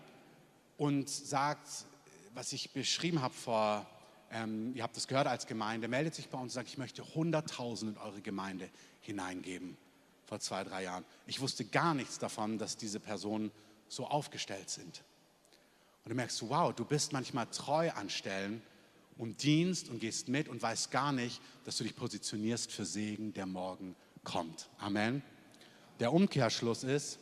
und sagt, was ich beschrieben habe vor ähm, ihr habt es gehört als Gemeinde, meldet sich bei uns und sagt, ich möchte 100.000 in eure Gemeinde hineingeben vor zwei, drei Jahren. Ich wusste gar nichts davon, dass diese Personen so aufgestellt sind. Und du merkst, wow, du bist manchmal treu an Stellen und dienst und gehst mit und weißt gar nicht, dass du dich positionierst für Segen, der morgen kommt. Amen. Der Umkehrschluss ist,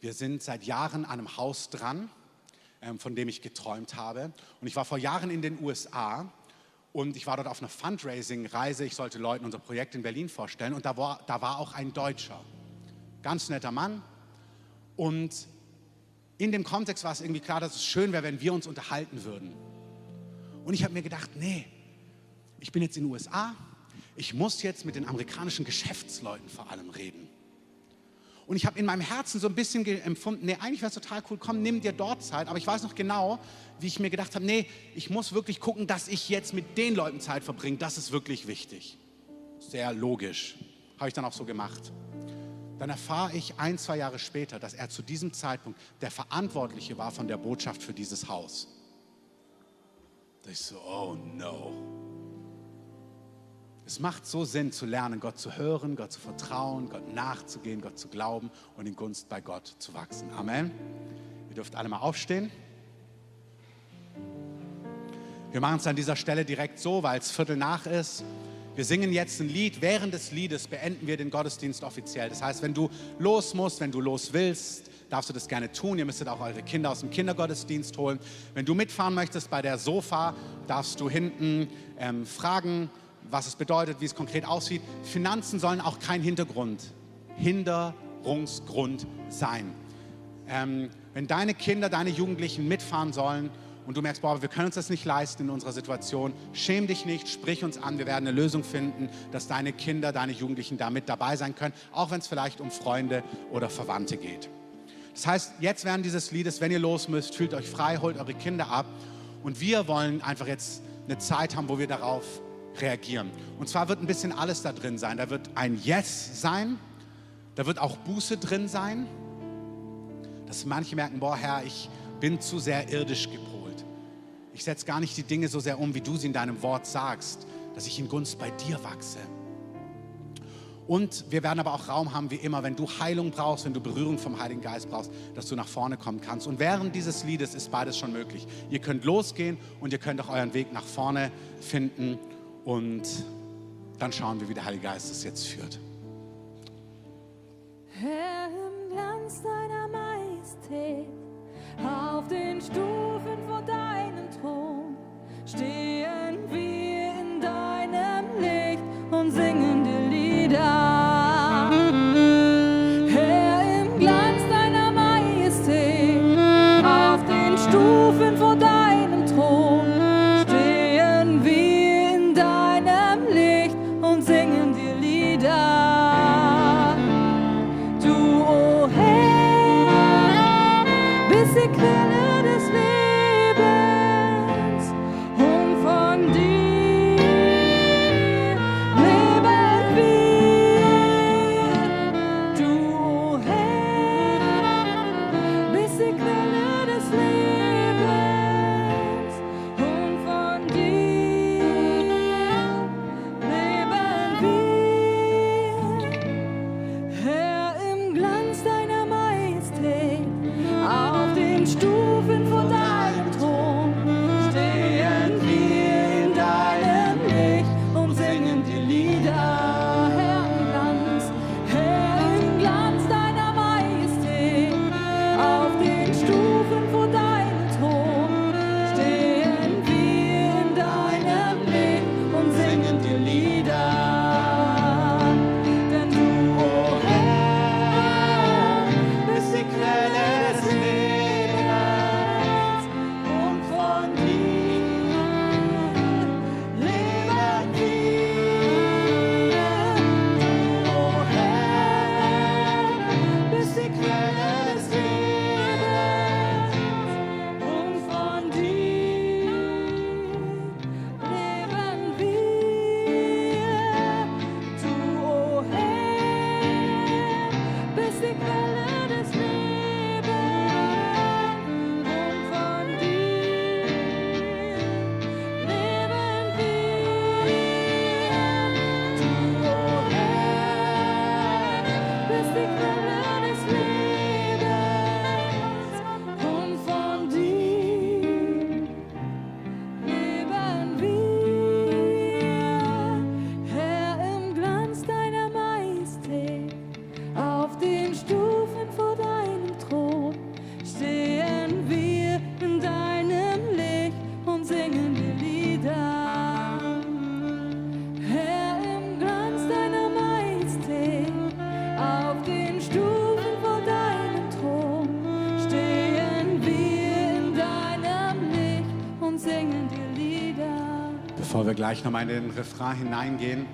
wir sind seit Jahren an einem Haus dran, ähm, von dem ich geträumt habe. Und ich war vor Jahren in den USA und ich war dort auf einer Fundraising-Reise. Ich sollte Leuten unser Projekt in Berlin vorstellen und da war, da war auch ein Deutscher. Ganz netter Mann. Und in dem Kontext war es irgendwie klar, dass es schön wäre, wenn wir uns unterhalten würden. Und ich habe mir gedacht, nee, ich bin jetzt in den USA, ich muss jetzt mit den amerikanischen Geschäftsleuten vor allem reden. Und ich habe in meinem Herzen so ein bisschen empfunden, nee, eigentlich wäre es total cool, komm, nimm dir dort Zeit. Aber ich weiß noch genau, wie ich mir gedacht habe, nee, ich muss wirklich gucken, dass ich jetzt mit den Leuten Zeit verbringe. Das ist wirklich wichtig. Sehr logisch. Habe ich dann auch so gemacht. Dann erfahre ich ein, zwei Jahre später, dass er zu diesem Zeitpunkt der Verantwortliche war von der Botschaft für dieses Haus. Ich so, oh no. Es macht so Sinn zu lernen, Gott zu hören, Gott zu vertrauen, Gott nachzugehen, Gott zu glauben und in Gunst bei Gott zu wachsen. Amen. Ihr dürft alle mal aufstehen. Wir machen es an dieser Stelle direkt so, weil es Viertel nach ist. Wir singen jetzt ein Lied. Während des Liedes beenden wir den Gottesdienst offiziell. Das heißt, wenn du los musst, wenn du los willst, darfst du das gerne tun. Ihr müsstet auch eure Kinder aus dem Kindergottesdienst holen. Wenn du mitfahren möchtest bei der Sofa, darfst du hinten ähm, fragen, was es bedeutet, wie es konkret aussieht. Finanzen sollen auch kein Hintergrund, Hinderungsgrund sein. Ähm, wenn deine Kinder, deine Jugendlichen mitfahren sollen, und du merkst, boah, wir können uns das nicht leisten in unserer Situation, schäm dich nicht, sprich uns an, wir werden eine Lösung finden, dass deine Kinder, deine Jugendlichen da mit dabei sein können, auch wenn es vielleicht um Freunde oder Verwandte geht. Das heißt, jetzt während dieses Liedes, wenn ihr los müsst, fühlt euch frei, holt eure Kinder ab und wir wollen einfach jetzt eine Zeit haben, wo wir darauf reagieren. Und zwar wird ein bisschen alles da drin sein. Da wird ein Yes sein, da wird auch Buße drin sein, dass manche merken, boah Herr, ich bin zu sehr irdisch gepolt ich setze gar nicht die Dinge so sehr um, wie du sie in deinem Wort sagst, dass ich in Gunst bei dir wachse. Und wir werden aber auch Raum haben, wie immer, wenn du Heilung brauchst, wenn du Berührung vom Heiligen Geist brauchst, dass du nach vorne kommen kannst. Und während dieses Liedes ist beides schon möglich. Ihr könnt losgehen und ihr könnt auch euren Weg nach vorne finden. Und dann schauen wir, wie der Heilige Geist es jetzt führt. Herr, im Glanz deiner Majestät auf den Stufen vor deinem Thron stehen wir in deinem Licht und singen Stufen vor deinem gleich nochmal in den Refrain hineingehen,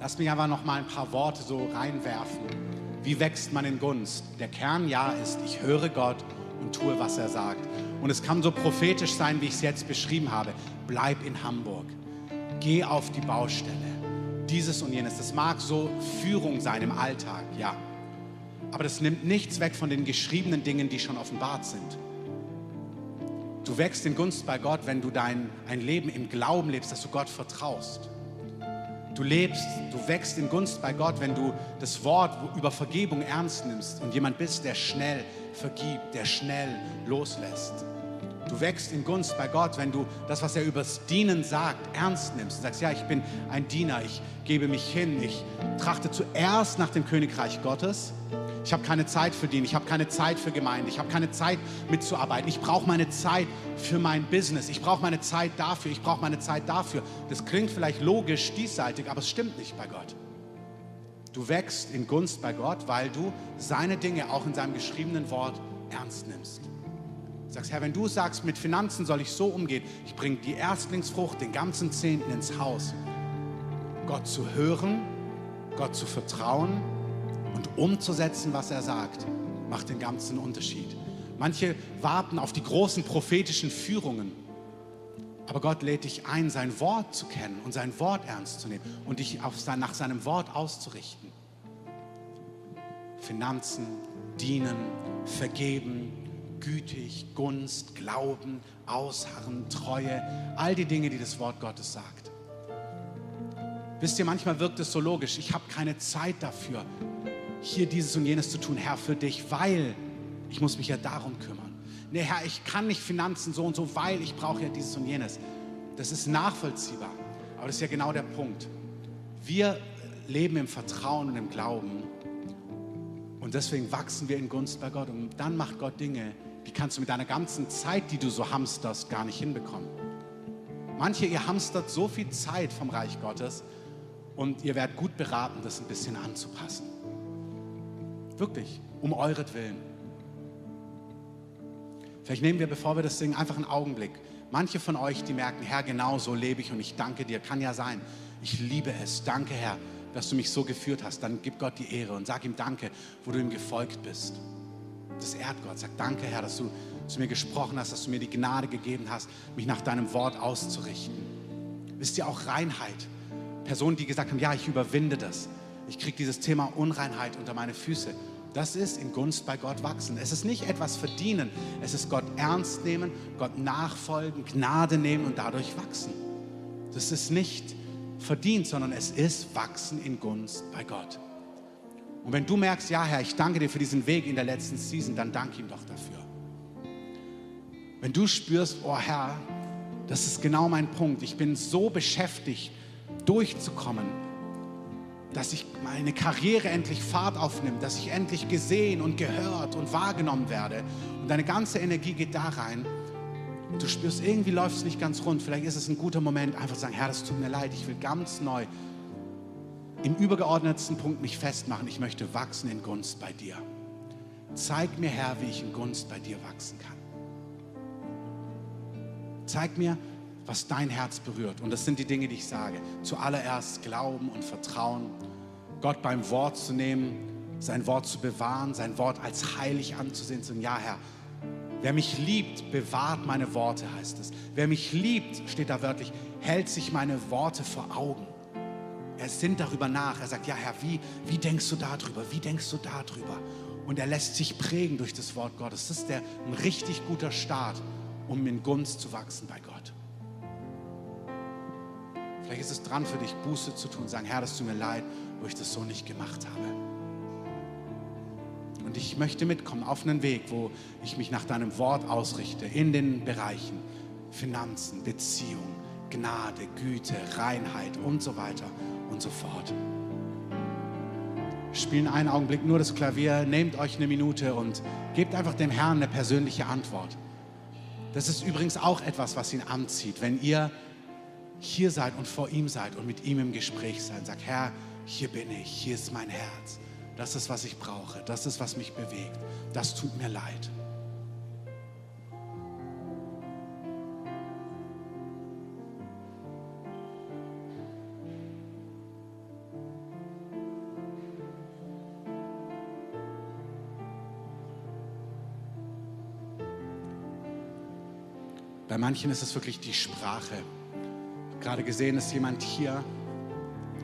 lass mich einfach noch mal ein paar Worte so reinwerfen. Wie wächst man in Gunst? Der Kern ja ist, ich höre Gott und tue, was er sagt. Und es kann so prophetisch sein, wie ich es jetzt beschrieben habe. Bleib in Hamburg. Geh auf die Baustelle. Dieses und jenes. Das mag so Führung sein im Alltag, ja. Aber das nimmt nichts weg von den geschriebenen Dingen, die schon offenbart sind. Du wächst in Gunst bei Gott, wenn du dein ein Leben im Glauben lebst, dass du Gott vertraust. Du lebst, du wächst in Gunst bei Gott, wenn du das Wort über Vergebung ernst nimmst und jemand bist, der schnell vergibt, der schnell loslässt. Du wächst in Gunst bei Gott, wenn du das, was er übers Dienen sagt, ernst nimmst und sagst, ja, ich bin ein Diener, ich gebe mich hin, ich trachte zuerst nach dem Königreich Gottes. Ich habe keine Zeit für Dienen, ich habe keine Zeit für Gemeinde, ich habe keine Zeit mitzuarbeiten. Ich brauche meine Zeit für mein Business, ich brauche meine Zeit dafür, ich brauche meine Zeit dafür. Das klingt vielleicht logisch, diesseitig, aber es stimmt nicht bei Gott. Du wächst in Gunst bei Gott, weil du seine Dinge auch in seinem geschriebenen Wort ernst nimmst. Du sagst, Herr, wenn du sagst, mit Finanzen soll ich so umgehen, ich bringe die Erstlingsfrucht, den ganzen Zehnten ins Haus. Gott zu hören, Gott zu vertrauen und umzusetzen, was er sagt, macht den ganzen Unterschied. Manche warten auf die großen prophetischen Führungen. Aber Gott lädt dich ein, sein Wort zu kennen und sein Wort ernst zu nehmen und dich sein, nach seinem Wort auszurichten. Finanzen, dienen, vergeben, gütig, Gunst, Glauben, Ausharren, Treue, all die Dinge, die das Wort Gottes sagt. Wisst ihr, manchmal wirkt es so logisch, ich habe keine Zeit dafür, hier dieses und jenes zu tun, Herr, für dich, weil ich muss mich ja darum kümmern. Nee, Herr, ich kann nicht Finanzen so und so, weil ich brauche ja dieses und jenes. Das ist nachvollziehbar, aber das ist ja genau der Punkt. Wir leben im Vertrauen und im Glauben und deswegen wachsen wir in Gunst bei Gott und dann macht Gott Dinge, die kannst du mit deiner ganzen Zeit, die du so hamsterst, gar nicht hinbekommen. Manche, ihr hamstert so viel Zeit vom Reich Gottes und ihr werdet gut beraten, das ein bisschen anzupassen. Wirklich, um euretwillen. Vielleicht nehmen wir, bevor wir das singen, einfach einen Augenblick. Manche von euch, die merken, Herr, genau so lebe ich und ich danke dir. Kann ja sein. Ich liebe es. Danke, Herr, dass du mich so geführt hast. Dann gib Gott die Ehre und sag ihm Danke, wo du ihm gefolgt bist. Das ehrt Gott. Sag Danke, Herr, dass du zu mir gesprochen hast, dass du mir die Gnade gegeben hast, mich nach deinem Wort auszurichten. Wisst ihr auch Reinheit? Personen, die gesagt haben, ja, ich überwinde das. Ich kriege dieses Thema Unreinheit unter meine Füße. Das ist in Gunst bei Gott wachsen. Es ist nicht etwas verdienen, es ist Gott ernst nehmen, Gott nachfolgen, Gnade nehmen und dadurch wachsen. Das ist nicht verdient, sondern es ist wachsen in Gunst bei Gott. Und wenn du merkst, ja Herr, ich danke dir für diesen Weg in der letzten Season, dann danke ihm doch dafür. Wenn du spürst, oh Herr, das ist genau mein Punkt, ich bin so beschäftigt, durchzukommen, dass ich meine Karriere endlich Fahrt aufnimmt, dass ich endlich gesehen und gehört und wahrgenommen werde. Und deine ganze Energie geht da rein. Und du spürst, irgendwie läuft es nicht ganz rund. Vielleicht ist es ein guter Moment, einfach zu sagen, Herr, das tut mir leid, ich will ganz neu im übergeordnetsten Punkt mich festmachen. Ich möchte wachsen in Gunst bei dir. Zeig mir, Herr, wie ich in Gunst bei dir wachsen kann. Zeig mir, was dein Herz berührt. Und das sind die Dinge, die ich sage. Zuallererst Glauben und Vertrauen, Gott beim Wort zu nehmen, sein Wort zu bewahren, sein Wort als heilig anzusehen. Und ja, Herr, wer mich liebt, bewahrt meine Worte, heißt es. Wer mich liebt, steht da wörtlich, hält sich meine Worte vor Augen. Er sinnt darüber nach. Er sagt, ja, Herr, wie, wie denkst du darüber? Wie denkst du darüber? Und er lässt sich prägen durch das Wort Gottes. Das ist der, ein richtig guter Start, um in Gunst zu wachsen bei Gott. Vielleicht ist es dran für dich, Buße zu tun, sagen, Herr, das tut mir leid, wo ich das so nicht gemacht habe. Und ich möchte mitkommen auf einen Weg, wo ich mich nach deinem Wort ausrichte, in den Bereichen Finanzen, Beziehung, Gnade, Güte, Reinheit und so weiter und so fort. Spielen einen Augenblick nur das Klavier, nehmt euch eine Minute und gebt einfach dem Herrn eine persönliche Antwort. Das ist übrigens auch etwas, was ihn anzieht, wenn ihr hier seid und vor ihm seid und mit ihm im Gespräch seid. Sag, Herr, hier bin ich, hier ist mein Herz. Das ist, was ich brauche. Das ist, was mich bewegt. Das tut mir leid. Bei manchen ist es wirklich die Sprache. Gerade gesehen ist jemand hier.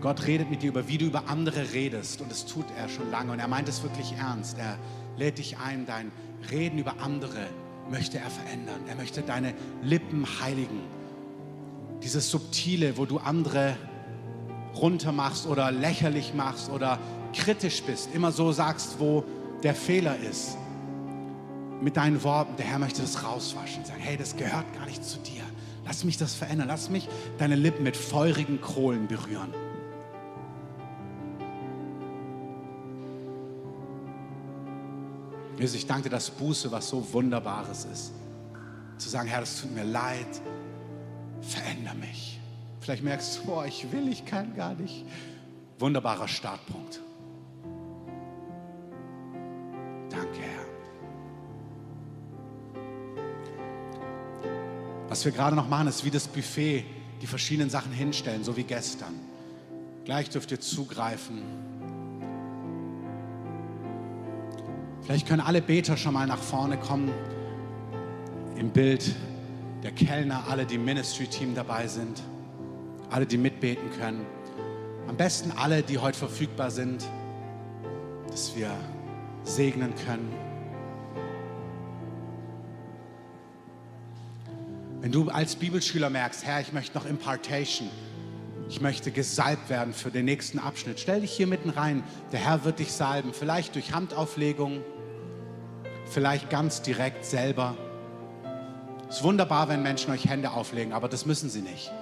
Gott redet mit dir über, wie du über andere redest. Und das tut er schon lange. Und er meint es wirklich ernst. Er lädt dich ein, dein Reden über andere möchte er verändern. Er möchte deine Lippen heiligen. Dieses Subtile, wo du andere runtermachst oder lächerlich machst oder kritisch bist, immer so sagst, wo der Fehler ist. Mit deinen Worten, der Herr möchte das rauswaschen, sagen, hey, das gehört gar nicht zu dir. Lass mich das verändern. Lass mich deine Lippen mit feurigen Kohlen berühren. Jesus, ich danke dir, dass Buße was so Wunderbares ist. Zu sagen, Herr, das tut mir leid, veränder mich. Vielleicht merkst du, oh, ich will, ich kann gar nicht. Wunderbarer Startpunkt. Was wir gerade noch machen, ist wie das Buffet, die verschiedenen Sachen hinstellen, so wie gestern. Gleich dürft ihr zugreifen. Vielleicht können alle Beter schon mal nach vorne kommen. Im Bild der Kellner, alle, die Ministry-Team dabei sind, alle, die mitbeten können. Am besten alle, die heute verfügbar sind, dass wir segnen können. Wenn du als Bibelschüler merkst, Herr, ich möchte noch Impartation, ich möchte gesalbt werden für den nächsten Abschnitt, stell dich hier mitten rein. Der Herr wird dich salben, vielleicht durch Handauflegung vielleicht ganz direkt selber. Es ist wunderbar, wenn Menschen euch Hände auflegen, aber das müssen sie nicht.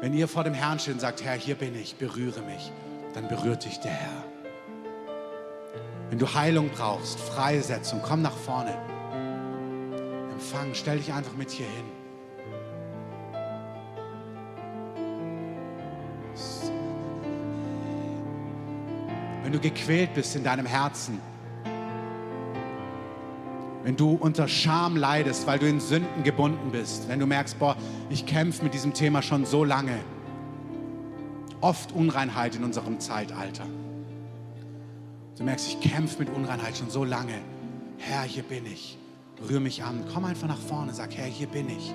Wenn ihr vor dem Herrn steht und sagt, Herr, hier bin ich, berühre mich, dann berührt dich der Herr. Wenn du Heilung brauchst, Freisetzung, komm nach vorne. Empfang, stell dich einfach mit hier hin. Wenn du gequält bist in deinem Herzen, wenn du unter Scham leidest, weil du in Sünden gebunden bist, wenn du merkst, boah, ich kämpfe mit diesem Thema schon so lange, oft Unreinheit in unserem Zeitalter. Du merkst, ich kämpfe mit Unreinheit schon so lange. Herr, hier bin ich. Rühr mich an. Komm einfach nach vorne. Sag, Herr, hier bin ich.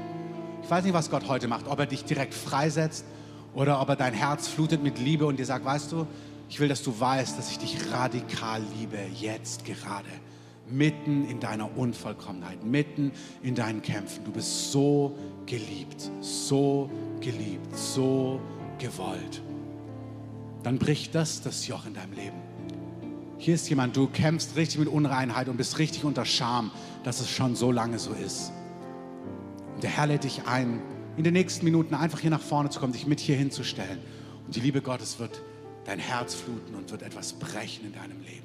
Ich weiß nicht, was Gott heute macht. Ob er dich direkt freisetzt oder ob er dein Herz flutet mit Liebe und dir sagt, weißt du, ich will, dass du weißt, dass ich dich radikal liebe, jetzt gerade mitten in deiner Unvollkommenheit, mitten in deinen Kämpfen. Du bist so geliebt, so geliebt, so gewollt. Dann bricht das das Joch in deinem Leben. Hier ist jemand, du kämpfst richtig mit Unreinheit und bist richtig unter Scham, dass es schon so lange so ist. Und der Herr lädt dich ein, in den nächsten Minuten einfach hier nach vorne zu kommen, dich mit hier hinzustellen. Und die Liebe Gottes wird dein Herz fluten und wird etwas brechen in deinem Leben.